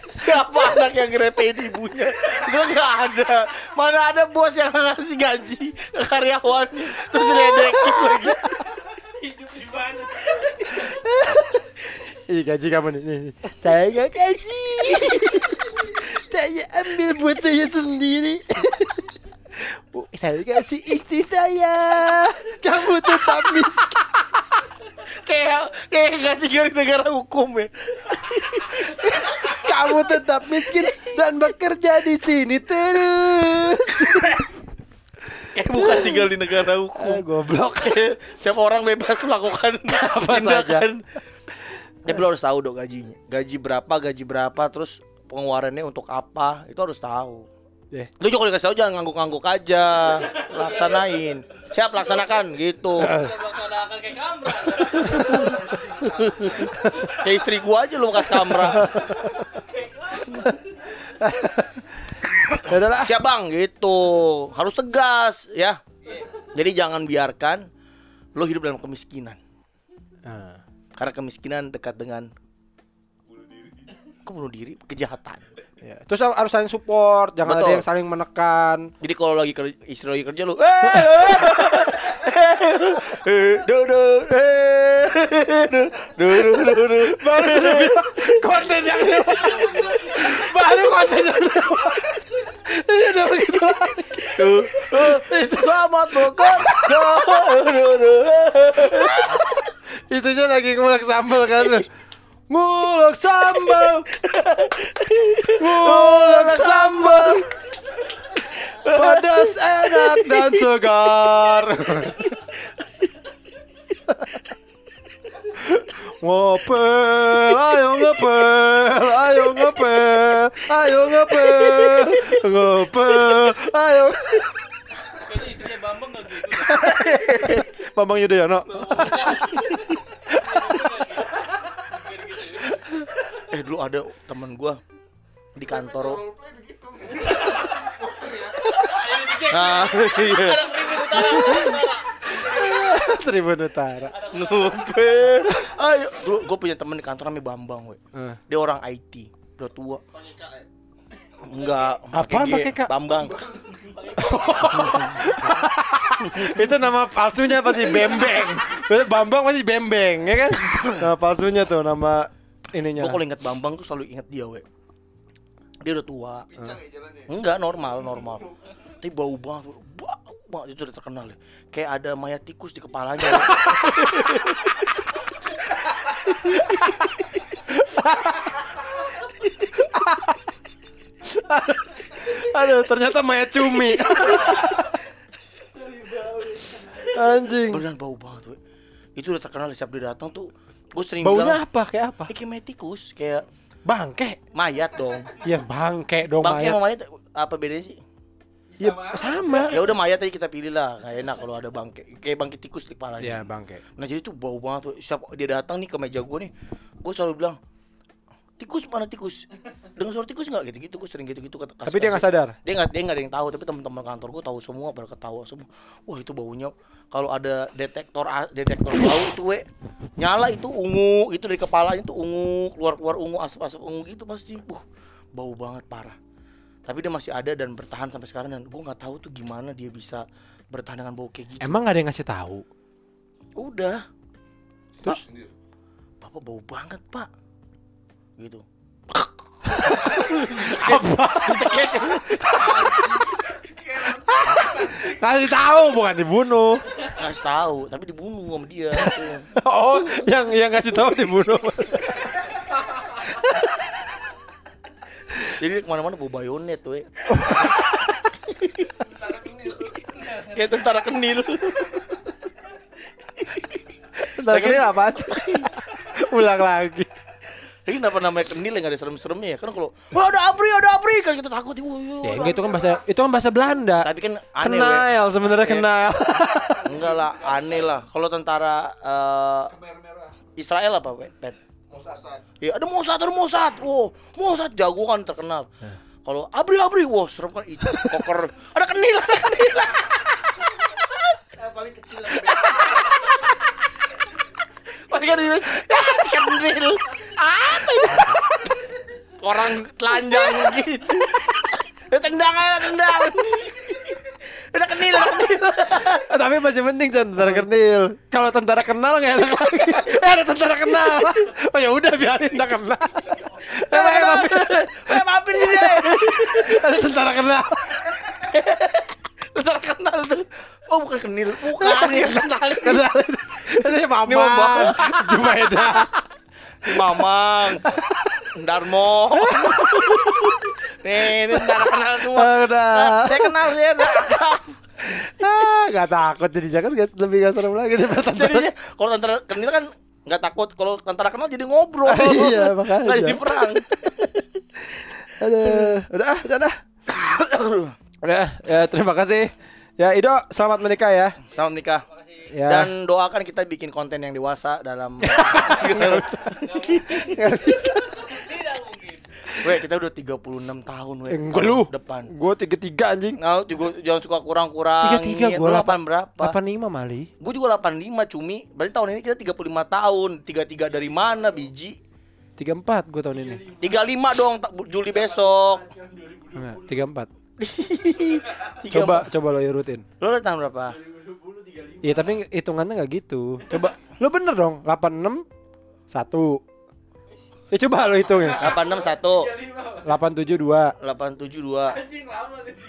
siapa anak yang ngerepein ibunya itu nggak ada mana ada bos yang ngasih gaji ke karyawan terus diledekin lagi Mana? [laughs] Ih gaji kamu nih. nih. Saya nggak kasih. [laughs] saya ambil buat saya sendiri. [laughs] Bu, saya kasih istri saya. Kamu tetap miskin. kayak kayak di negara hukum ya Kamu tetap miskin dan bekerja di sini terus. Kayak bukan tinggal di negara Ah, hukum goblok. [laughs] Siapa orang bebas melakukan [laughs] Apa tindakan. Tapi lo harus tahu dong gajinya. Gaji berapa, gaji berapa, terus pengeluarannya untuk apa, itu harus tahu. Eh, Lu juga dikasih tahu jangan ngangguk-ngangguk aja. Laksanain. Siap laksanakan gitu. Melaksanakan kayak kamera. Kayak istri gua aja lu kasih kamera. [laughs] Udah lah. Siap bang gitu. Harus tegas ya. Jadi jangan biarkan lo hidup dalam kemiskinan. Ah. Karena kemiskinan dekat dengan Kok bunuh diri? Kejahatan. Ya. Terus harus saling support, jangan ada Betul. yang saling menekan. Jadi kalau lagi kerja, istri lagi kerja lu, eh, eh, eh, du. Baru konten yang Baru konten yang udah begitu lagi. Tuh, Selamat. Itunya lagi ngulek sambal kan. Ngulek sambal. Ngulek sambal. Pedas enak dan segar. Ngopel, ayo ngepel, ayo ngepel, ayo ngepel, ngepel, ayo. Kayaknya istrinya Bambang gak gitu. Bambang Yudhoyono. Eh dulu ada temen gua di kantor. Ya. Nah, iya. [laughs] Tribun Utara. Ngopel. Ayo, dulu gue punya temen di kantor namanya Bambang, we. Eh. Dia orang IT, udah tua. Enggak, Apaan G. pakai K? Bambang. [laughs] Itu nama palsunya pasti Bembeng. Bambang pasti Bembeng, ya kan? Nama palsunya tuh nama ininya. Gue kalau inget Bambang tuh selalu inget dia, we. Dia udah tua. Pincang ya jalannya. Enggak normal, normal. Tapi bau banget, bau banget itu udah terkenal ya. Kayak ada mayat tikus di kepalanya. we. [laughs] Aduh, ternyata mayat cumi. Anjing. Beneran bau banget, we. Itu udah terkenal setiap dia datang tuh. Gue sering Baunya bilang, apa? Kayak apa? "Eh, kayak mayat tikus, kayak Bangke. Mayat dong. Ya bangke dong Bangke mayat. sama mayat apa bedanya sih? Ya, sama. Ya udah mayat aja kita pilih lah. Gak enak kalau ada bangke. Kayak bangke tikus di kepalanya. Ya bangke. Nah jadi tuh bau banget tuh. Siapa dia datang nih ke meja gue nih, gue selalu bilang tikus mana tikus dengan suara tikus nggak gitu gitu gue sering gitu gitu kata Tapi dia nggak sadar. dia nggak dia nggak ada yang tahu tapi teman-teman kantor gue tahu semua pada ketawa semua wah itu baunya kalau ada detektor a- detektor bau itu we nyala itu ungu itu dari kepalanya tuh ungu keluar keluar ungu asap asap ungu gitu pasti uh, bau banget parah tapi dia masih ada dan bertahan sampai sekarang dan gue nggak tahu tuh gimana dia bisa bertahan dengan bau kayak gitu Emang gak ada yang ngasih tahu? udah Terus? bapak bau banget pak gitu Kasih tahu bukan dibunuh. ngasih tahu tapi dibunuh sama dia [laughs] Oh, yang yang ngasih tahu dibunuh. Jadi ke mana-mana bau bayonet tuh [laughs] kayak tentara kenil Ntar kira apa? Ulang lagi. Lagi kenapa namanya kenil yang gak ada serem-seremnya ya? Kan kalau Wah ada abri, ada abri Kan kita takut Wah, Ya enggak itu kan bahasa itu kan bahasa Belanda. Tapi kan aneh. Kenal sebenarnya Iya. kenal. Enggak lah aneh lah Kalau tentara eh, Israel apa we? Pet? Mosasat. Ya ada Mossad, ada Mossad. Wow, Mossad jago kan terkenal. Kalau Abri Abri, wah serem kan itu koker. Ada kenil, ada kenil. [laughs] Eh, paling kecil kan dia ya si kenil. Apa itu? Orang telanjang gitu. [laughs] Ya, tendang aja, tendang. Udah kenil, udah. [laughs] Tapi masih mending tentara kenil. Kalau tentara kenal nggak enak lagi. [laughs] Eh ada tentara kenal. [laughs] Oh ya udah biarin enggak kenal. Eh, mampir. Eh, mampir sih ada tentara kenal. Tentara kenal tuh. Oh bukan kenil, bukan ya kenal. Kenal. Ini Mama. mama. Jumaida. Mamang, Darmo. Nih, ini tentara kenal semua. Udah. Nah, saya kenal saya ada. Ah, nggak takut jadi jangan nggak- lebih nggak serem lagi daripada tentara. Jadinya kalau tentara kenal kan nggak takut, kalau tentara kenal jadi ngobrol. Iya, makanya. Nggak jadi perang. Aduh, udah ah, udah. Udah, ya terima kasih. Ya Ido, selamat menikah ya. Selamat nikah. Ya. Dan doakan kita bikin konten yang dewasa dalam [laughs] Nggak bisa. Weh, kita udah 36 tahun weh. Enggak Tahun lu. Depan. Gue tiga tiga anjing. Nah, juga jangan suka kurang-kurang. Tiga tiga gue delapan berapa? Delapan lima mali. Gue juga 85 cumi. Berarti tahun ini kita 35 tahun. 33 dari mana biji? Tiga empat gue tahun ini. 35 dong Juli besok. Enggak, tiga empat. 34. [laughs] Coba coba lo urutin. Lo dari tahun berapa? Iya tapi hitungannya nggak gitu. Coba lo bener dong. 86 satu. Ya coba lo hitung ya. 86 1 872 872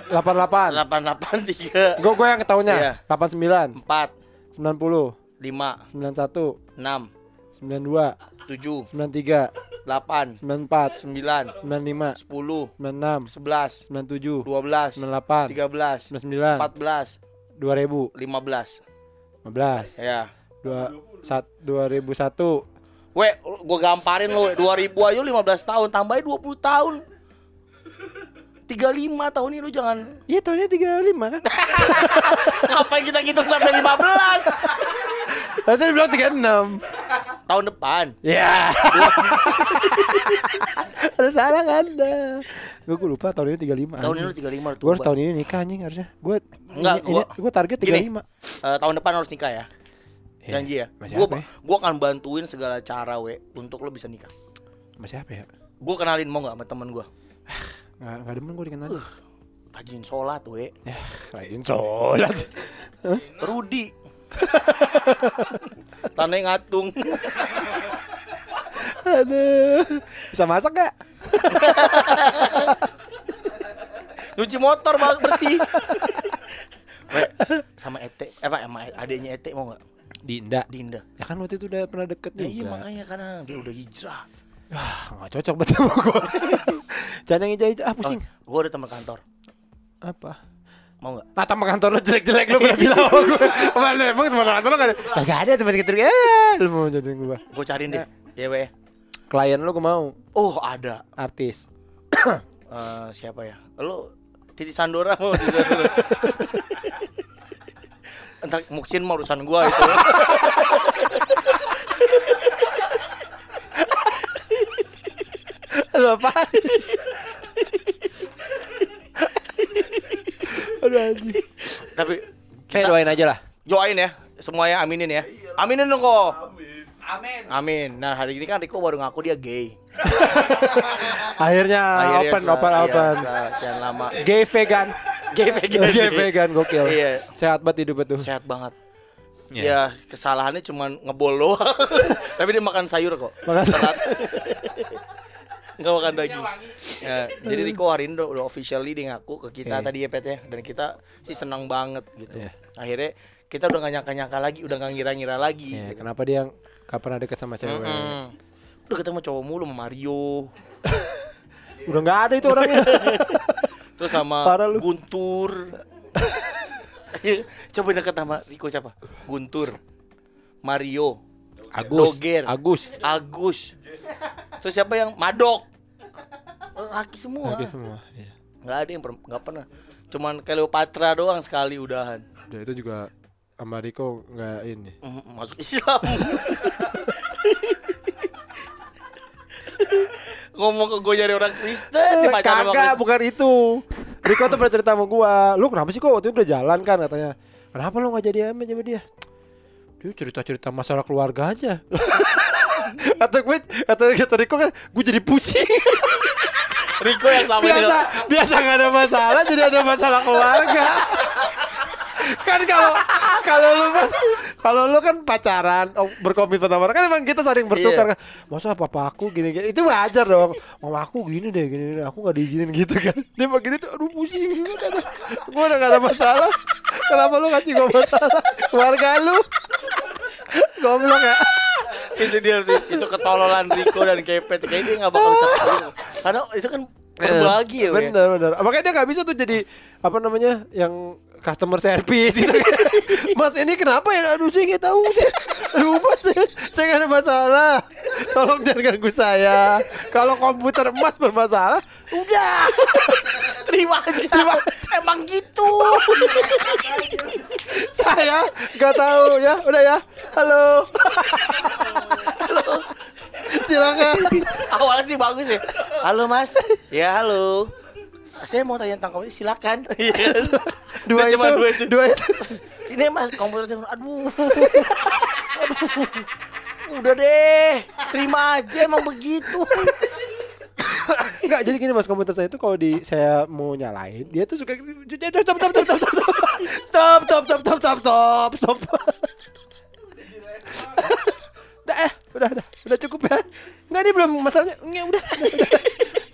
88 883 Gue gue yang ketahunya. Iya. 89 4 90 5 91 6 92 7 93 8 94 9 95 10 96 11 97 12 98 13 99 14 2000 15 15 ya dua sat, 2001 Weh, gua gamparin lo, 2000 aja lu 15 tahun, tambahin 20 tahun. 35 tahun ini lu jangan Iya tahunnya 35 kan [laughs] ngapain kita hitung sampai 15 Tadi dia bilang 36 tahun depan. Ya [laughs] Ada salah kan Gue gue lupa tahun ini 35 Tahun ini lu 35 tuh. Gue harus tahun ini nikah anjing harusnya Gue Enggak, gua- Gue target 35 Gini. Eh, tahun depan harus nikah ya. Iya, Janji ya. masih Gua apa ya? akan bantuin segala cara we untuk lo bisa nikah. Sama siapa ya? Gua kenalin mau nggak sama temen gua? [sighs] Gak, gak demen gue dikenal Rajin sholat we. Ya [laughs] rajin sholat [laughs] Rudi. [laughs] Tanah ngatung. Aduh Bisa masak gak? Nyuci motor bersih. We, sama Ete, eh apa sama adiknya Ete mau nggak? Dinda Dinda. Ya kan waktu itu udah pernah deket Ya juga iya makanya karena dia udah hijrah. Ah, Gak cocok banget sama gue [laughs] Jangan yang hijau-hijau Ah pusing Gue ada teman kantor. Apa? Mau nggak? Ah teman kantor lo jelek-jelek lu pernah bilang sama gue [laughs] Mana emang teman kantor lo gak ada Gak ada teman kantor Ya lu mau jatuhin gue Gue cariin deh. Ya we. klien lu gue mau Oh, ada. artis. [coughs] Eh, siapa ya? Lu Titi Sandora mau. [laughs] Entar mungkin mau urusan gua itu. Lu apa? Aduh anjing. Tapi Kayak doain aja lah. doain ya, semuanya aminin ya. Aminin dong kok. Amin. Amin. Nah, hari ini kan Riko baru ngaku dia gay. Akhirnya, Akhirnya open, setelah- open, iya, open. setelah lama. Gay vegan. Gay vegan. Gay vegan gokil. Iya. Sehat banget hidupnya tuh. Sehat banget. Iya. Ya, kesalahannya cuma ngebol doang. [laughs] Tapi dia makan sayur kok. Makan Serat. Nggak makan daging. Ya, jadi Riko hari ini udah, officially dia ngaku ke kita Oke. tadi ya Pet ya dan kita sih senang banget gitu. Iya. Akhirnya kita udah gak nyangka-nyangka lagi, udah gak ngira-ngira lagi. Ya, gitu. kenapa dia gak pernah deket sama cewek? Mm-mm. Udah ketemu cowok mulu sama Mario, [laughs] Udah nggak ada itu orangnya. [laughs] terus sama Parah lu. Guntur. [laughs] Coba deket sama Riko siapa? Guntur, Mario, Agus. Doger. Agus. Agus. Terus siapa yang Madok? Laki semua. Lagi semua. Iya. Nggak ada yang per- nggak pernah. Cuman Cleopatra doang sekali udahan. Udah itu juga sama Riko nggak ini. Masuk Islam. [laughs] Ngomong ke gue nyari orang Kristen di Eh, kagak, bukan itu. Riko tuh pernah cerita sama gua. Lu kenapa sih kok waktu itu udah jalan kan katanya. Kenapa lu nggak jadi amin sama dia? Dia cerita-cerita masalah keluarga aja. [laughs] kata gue, kata, kata Riko kan, gue jadi pusing. Riko yang sama biasa, dia. biasa nggak ada masalah, jadi ada masalah keluarga. Kan kalau kalau lu kan kalau lu kan pacaran oh, berkomitmen sama orang kan emang kita saling bertukar Iya. kan. Masa papa aku gini, gini. Itu wajar dong. Mama aku gini deh gini, gini. Aku nggak diizinin gitu kan. Dia begini tuh aduh pusing gue udah, gak ada masalah. Kenapa lu kasih gua masalah? Keluarga lu. Goblok ya. Itu dia itu ketololan Riko dan Kepet. Kayaknya dia nggak bakal bisa karena itu kan berbagi ya bener bener makanya dia nggak bisa tuh jadi apa namanya yang customer service gitu. [laughs] Mas ini kenapa ya? Aduh saya nggak tahu aduh mas saya, saya nggak ada masalah. Tolong jangan ganggu saya. Kalau komputer mas bermasalah udah. [laughs] Terima aja. Emang gitu. [laughs] Saya nggak tahu ya. Udah ya. Halo. Silakan. Awalnya sih bagus ya. Halo mas. Ya halo saya mau tanya tentang komputer silakan [laughs] Iya. dua itu, cuma dua itu dua itu ini mas komputer saya aduh aduh udah deh terima aja emang begitu Enggak, jadi gini Mas, komputer saya itu kalau di saya mau nyalain, dia tuh suka stop stop stop stop stop stop stop stop stop stop stop stop stop. Udah, eh, udah, udah, udah cukup ya. Enggak ini belum masalahnya. Enggak, udah, udah, udah.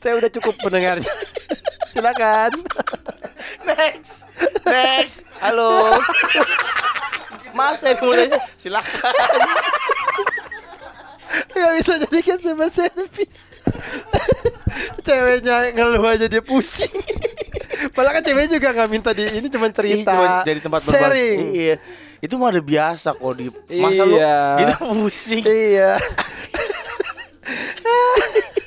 Saya udah cukup pendengarnya. Silakan. [laughs] next next halo mas saya mulai silakan Enggak bisa jadi customer service. Ceweknya ngeluh aja dia pusing. Padahal kan cewek juga nggak minta di ini cuma cerita. Ih, cuma dari tempat sharing. Iya. Itu mah ada biasa kok di masa lu Iya. gitu pusing. Iya. [laughs]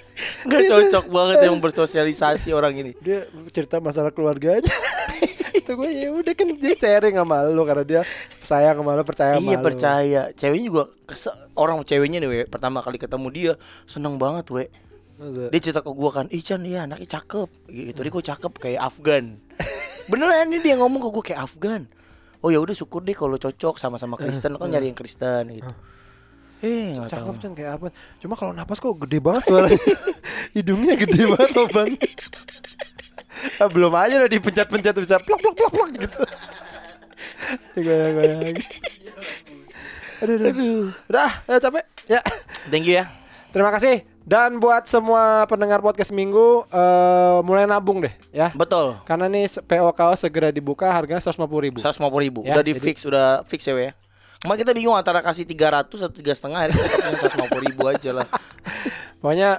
Enggak cocok banget yang bersosialisasi orang ini. dia cerita masalah keluarga aja [laughs] itu gue ya udah kan dia sharing sama lu karena dia sayang sama lu percaya sama iya percaya. Ceweknya juga orang ceweknya nih we, pertama kali ketemu dia seneng banget we. Dia cerita ke gua kan, "Ih Chan, iya anaknya cakep." Gitu. Dia kok cakep kayak Afgan. [laughs] Beneran nih dia ngomong ke gua kayak Afgan. Oh ya udah syukur deh kalau cocok sama-sama Kristen, lo kan nyari yang Kristen gitu. Eh, tahu. cakep kan kayak apa. Cuma kalau napas kok gede banget suaranya [laughs] hidungnya gede banget loh bang. [laughs] Ah, belum aja udah dipencet-pencet bisa plok plok plok plok gitu. [laughs] Goyang-goyang aduh, aduh, aduh. udah ya capek. Ya. Thank you ya. terima kasih. Dan buat semua pendengar podcast minggu eh, mulai nabung deh ya. Betul. Karena nih PO kaos segera dibuka harganya 150 ribu. 150 ribu. Ya, udah di jadi- fix udah fix ya we Kemarin kita bingung antara kasih 300 atau tiga setengah, akhirnya kita kasih 150 ribu aja lah. Pokoknya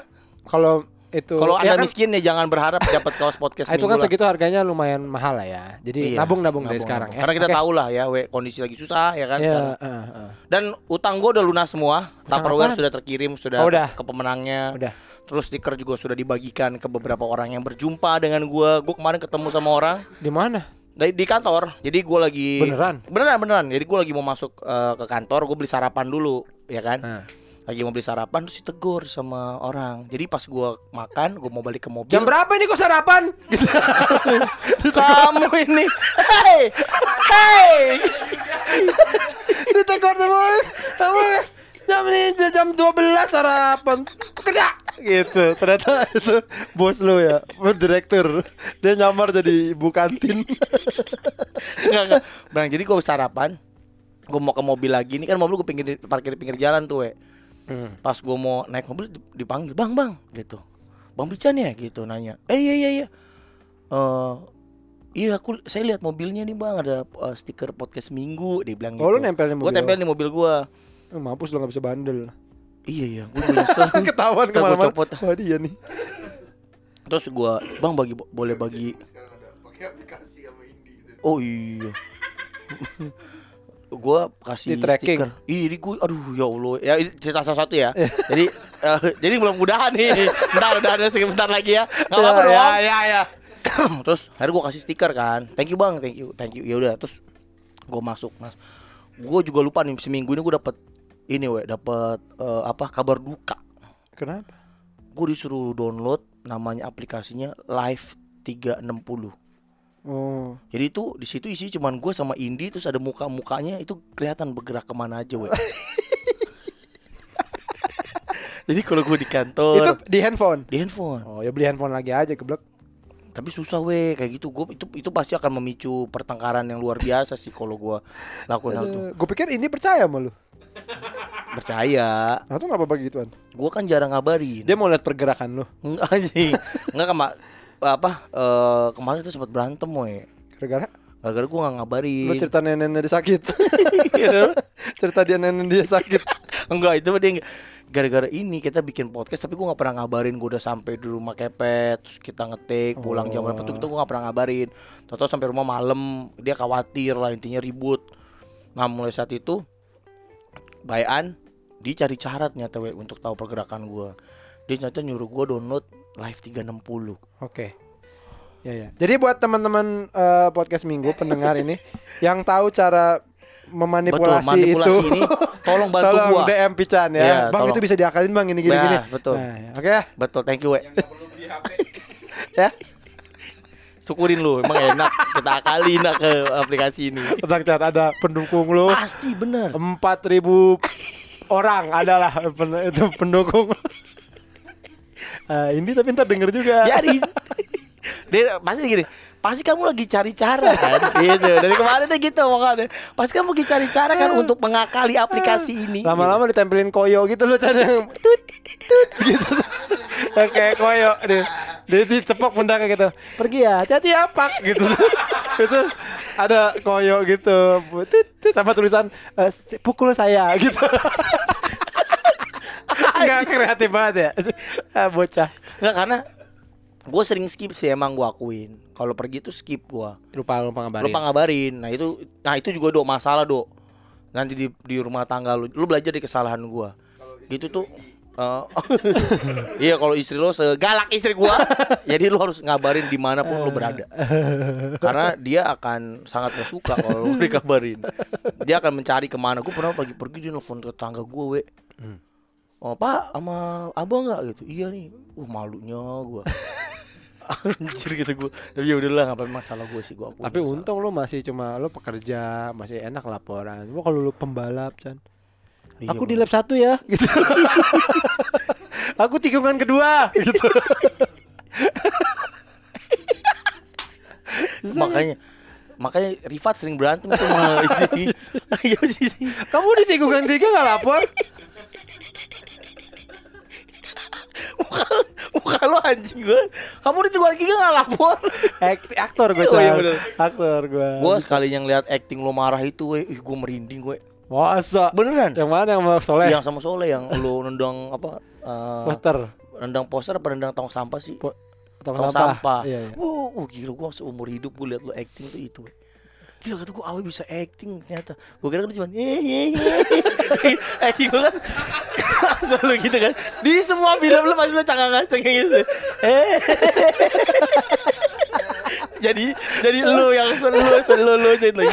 kalau itu Kalau ya anda kan, miskin ya jangan berharap dapat kaos podcast itu kan lah. segitu harganya lumayan mahal lah ya. Jadi Iya, dari nabung, sekarang nabung. ya. Karena kita Oke. tahu lah ya, we, kondisi lagi susah ya kan sekarang. eh, eh. Dan utang gue udah lunas semua. Tupperware sudah terkirim, sudah Oh, udah. ke pemenangnya. Udah. Terus stiker juga sudah dibagikan ke beberapa orang yang berjumpa dengan gua. Gue kemarin ketemu sama orang Di mana? Di, di kantor. Jadi gua lagi Beneran? Beneran beneran. Jadi gua lagi mau masuk eh, ke kantor, gue beli sarapan dulu, ya kan? Nah. Lagi mau beli sarapan terus ditegur sama orang. Jadi pas gua makan, gua mau balik ke mobil. Jam berapa ini kok sarapan? [laughs] Kamu ini. Hei. Hei. Ditegur semua. Kamu jam ini jam 12 sarapan. Kerja. Gitu. Ternyata [laughs] itu bos lu ya, direktur. Dia nyamar jadi ibu kantin. [laughs] Enggak, enggak. Bang, jadi gua sarapan. Gue mau ke mobil lagi. Ini kan mobil gue pinggir parkir di pinggir jalan tuh, we. Hmm. Pas gue mau naik mobil dip- dipanggil, "Bang, Bang." gitu. "Bang Bican ya?" gitu nanya. "Eh, iya iya iya." Eh, iya aku saya lihat mobilnya nih, Bang, ada eh, stiker podcast Minggu, dia bilang Oh, gitu. lu nempelin Gue mobil tempel di mobil gua. Eh, mampus lu gak bisa bandel. Iya iya, gue nyesel. [laughs] Ketahuan ke mana-mana. copot. Wah dia nih. Terus gua, "Bang, bagi boleh bagi Sekarang ada pakai aplikasi sama Indi. Oh iya. [laughs] gua kasih Di tracking. stiker. Ih, ini gua aduh ya Allah. Ya ini cerita salah satu ya. jadi eh, jadi belum mudahan nih. [laughs] Bentar udah ada sebentar lagi ya. Enggak apa-apa dong. Ya ya ya. terus akhirnya gua kasih stiker kan. Thank you Bang, thank you. Thank you. Ya udah terus gua masuk, Mas. Gua juga lupa nih seminggu ini gua dapet ini we, dapet eh, apa kabar duka. Kenapa? Gue disuruh download namanya aplikasinya Live 360. Oh. Jadi itu di situ isi cuman gue sama Indi terus ada muka-mukanya itu kelihatan bergerak ke mana aja we. [laughs] Jadi kalau gue di Itu kantor di handphone. di handphone, Oh, ya beli handphone lagi aja keblek. tapi susah we kayak gitu gue itu itu pasti akan memicu pertengkaran yang luar biasa sih kalau gue lakuin hal itu. Gue pikir ini percaya sama lu. Percaya, Atau ngapa begituan? gue kan jarang ngabarin. Dia mau lihat pergerakan lu. Enggak anjing. Enggak kema apa eh, kemarin tuh sempat berantem we. Gara-gara Gara-gara gue gak ngabarin. lu cerita neneknya dia sakit. [laughs] Gitu. cerita dia nenek dia sakit. Enggak itu mah dia enggak. Gara-gara ini kita bikin podcast tapi gua nggak pernah ngabarin gua udah sampai di rumah kepet terus kita ngetik pulang jam berapa tuh itu gua nggak pernah ngabarin. Tahu sampai rumah malam dia khawatir lah intinya ribut. Nah mulai saat itu Bayan dia cari cara ternyata we, untuk tahu pergerakan gua. Dia ternyata nyuruh gua download Live 360. Oke. Ya ya. Jadi buat teman-teman eh, podcast Minggu pendengar ini [laughs] yang tahu cara memanipulasi, Betul, manipulasi itu ini tolong bantu tolong gua. DM Pican ya. Iya, bang tolong. itu bisa diakalin Bang ini gini Ya, gini. betul. Nah, ya. Oke ya. Betul, thank you we. [laughs] Ya. Syukurin lu, emang enak kita akalin nak ke aplikasi ini. Tenang Chan, ada pendukung lu Pasti bener. 4000 orang adalah pen- itu pendukung. Eh, ini tapi ntar denger juga. Biarin. Dia pasti gini. Pasti kamu lagi cari cara kan [laughs] gitu. Dari kemarin deh gitu makanya. Pasti kamu lagi cari cara kan [laughs] untuk mengakali aplikasi ini. Lama-lama ditempelin koyo gitu loh Chan yang [laughs] tut tut gitu. Kayak koyo dia. Dia ditepok pundaknya gitu. Pergi ya, hati-hati ya Pak gitu. itu ada koyo gitu. Tut, sama tulisan eh, pukul saya gitu. Enggak kreatif banget ya. Ah, bocah. Enggak karena gue sering skip sih emang gue akuin. Kalau pergi tuh skip gue. Lupa lupa ngabarin. Lupa ngabarin. Nah itu nah itu juga do masalah do. Nanti di di rumah tangga lu, lu belajar dari kesalahan gua. Gitu tuh. eh, [laughs] iya kalau istri lo segalak istri gua, jadi lu harus ngabarin di mana pun lu berada. Karena dia akan sangat gak suka kalau lu dikabarin. Dia akan mencari ke mana. Gue pernah pagi pergi dia nelfon tetangga gue, we. Oh pak, sama abang nggak gitu? Iya nih. Uh malunya gua. Anjir gitu gua. Tapi ya udahlah, ngapain masalah gue sih gua. akuin Tapi masalah. untung lu masih cuma lu pekerja, masih enak laporan. Gua kalau lu pembalap, Chan. Iya, aku Bang. di lap satu ya, gitu. [laughs] aku tikungan kedua, gitu. [laughs] makanya makanya Rifat sering berantem tuh sama istri. [laughs] Iya. Kamu di tikungan tiga nggak lapor? Muka, [laughs] lo anjing gue. Kamu di tunggu lagi nggak lapor? Act- aktor gue, [laughs] Oh, iya bener. aktor gue. gue sekali yang lihat acting lo marah itu, we, ih gue merinding gue. Masa? Beneran? Yang mana yang mau soleh? Yang sama Soleh yang lo nendang apa? eh, Poster. Nendang poster apa nendang tong sampah sih? Po- tong Tong sampah. sampah. Iya, iya. Wow, uh, gila gua seumur hidup gue liat lo acting tuh itu. Gila kata gue Awe bisa acting ternyata. Gue kira kan cuma eh eh eh. acting gue kan [laughs] selalu gitu kan. Di semua film lo pasti lo canggang cengeng gitu. [laughs] Jadi jadi lu yang selalu selalu lu jadi lagi.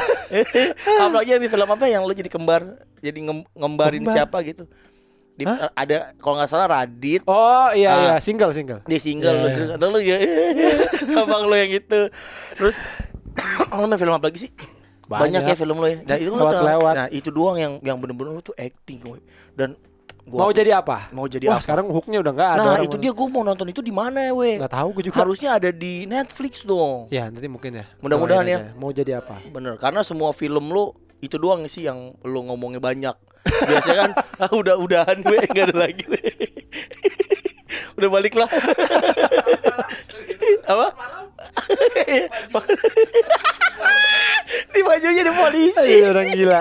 [laughs] Apalagi yang di film apa yang lu jadi kembar, jadi ngem- ngembarin Kembar? siapa gitu. Di, ada kalau nggak salah Radit Oh iya Ah. iya single single. dia single lu Iya, iya. atau lu ya abang lu yang gitu terus lu main film apa lagi sih banyak, Banyak. ya film lo ya nah itu Lewat- lewat. nah itu doang yang yang bener-bener tuh acting gue dan Mau gua jadi apa? mau jadi Wah apa sekarang hooknya udah nggak ada. nah itu mau- dia gue mau nonton itu di mana ya we Nggak tahu gue juga. harusnya ada di Netflix dong Ya nanti mungkin ya. Mudah-mudahan Doain ya. aja. Mau jadi apa? bener karena semua film lu itu doang sih yang lu ngomongnya banyak biasanya kan [laughs] ah, udah udahan gue nggak ada lagi we. Udah balik lah [laughs] apa di bajunya di polisi Iya orang gila.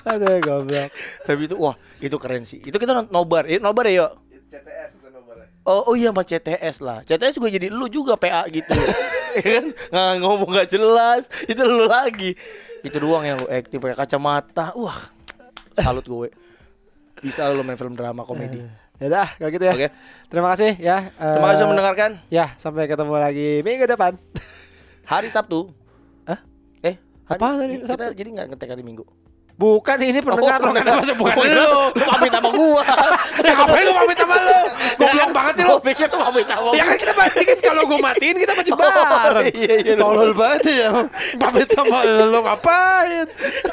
Aduh goblok. tapi itu wah itu keren sih itu kita nobar eh, nobar ya yuk CTS itu nomornya. Oh, oh iya sama CTS lah. CTS gue jadi lu juga PA gitu. [laughs] Ya kan? Nggak ngomong gak jelas. Itu lu lagi. Itu doang yang lu aktif pakai kacamata. Wah. Salut gue. Bisa lu main film drama komedi. Ya udah kalau gitu ya. Oke. Terima kasih ya. Terima kasih sudah mendengarkan. Ya sampai ketemu lagi minggu depan. Hari Sabtu. Hah? Eh, hari, Apaan hari kita Sabtu? jadi nggak ngetek hari Minggu. Bukan ini pendengar lo kan masuk bukan lu. lu. Pamit sama gua. [laughs] Ya ngapain lu pamit sama lu? Goblok banget sih lu. Gua pikir lu pamit sama Ya kan kita matiin kalau gue matiin kita masih Oh, bareng. iya, iya, lupa. Tolol banget ya. Pamit sama lu ngapain?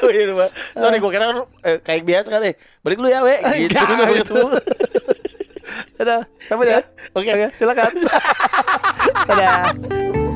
Oh iya. Sorry gua kira eh, kayak biasa kan eh. Balik lu ya, we. Gitu. Sampai gitu. Udah, cabut ya. Oke. Oke, silakan. [laughs] Dadah.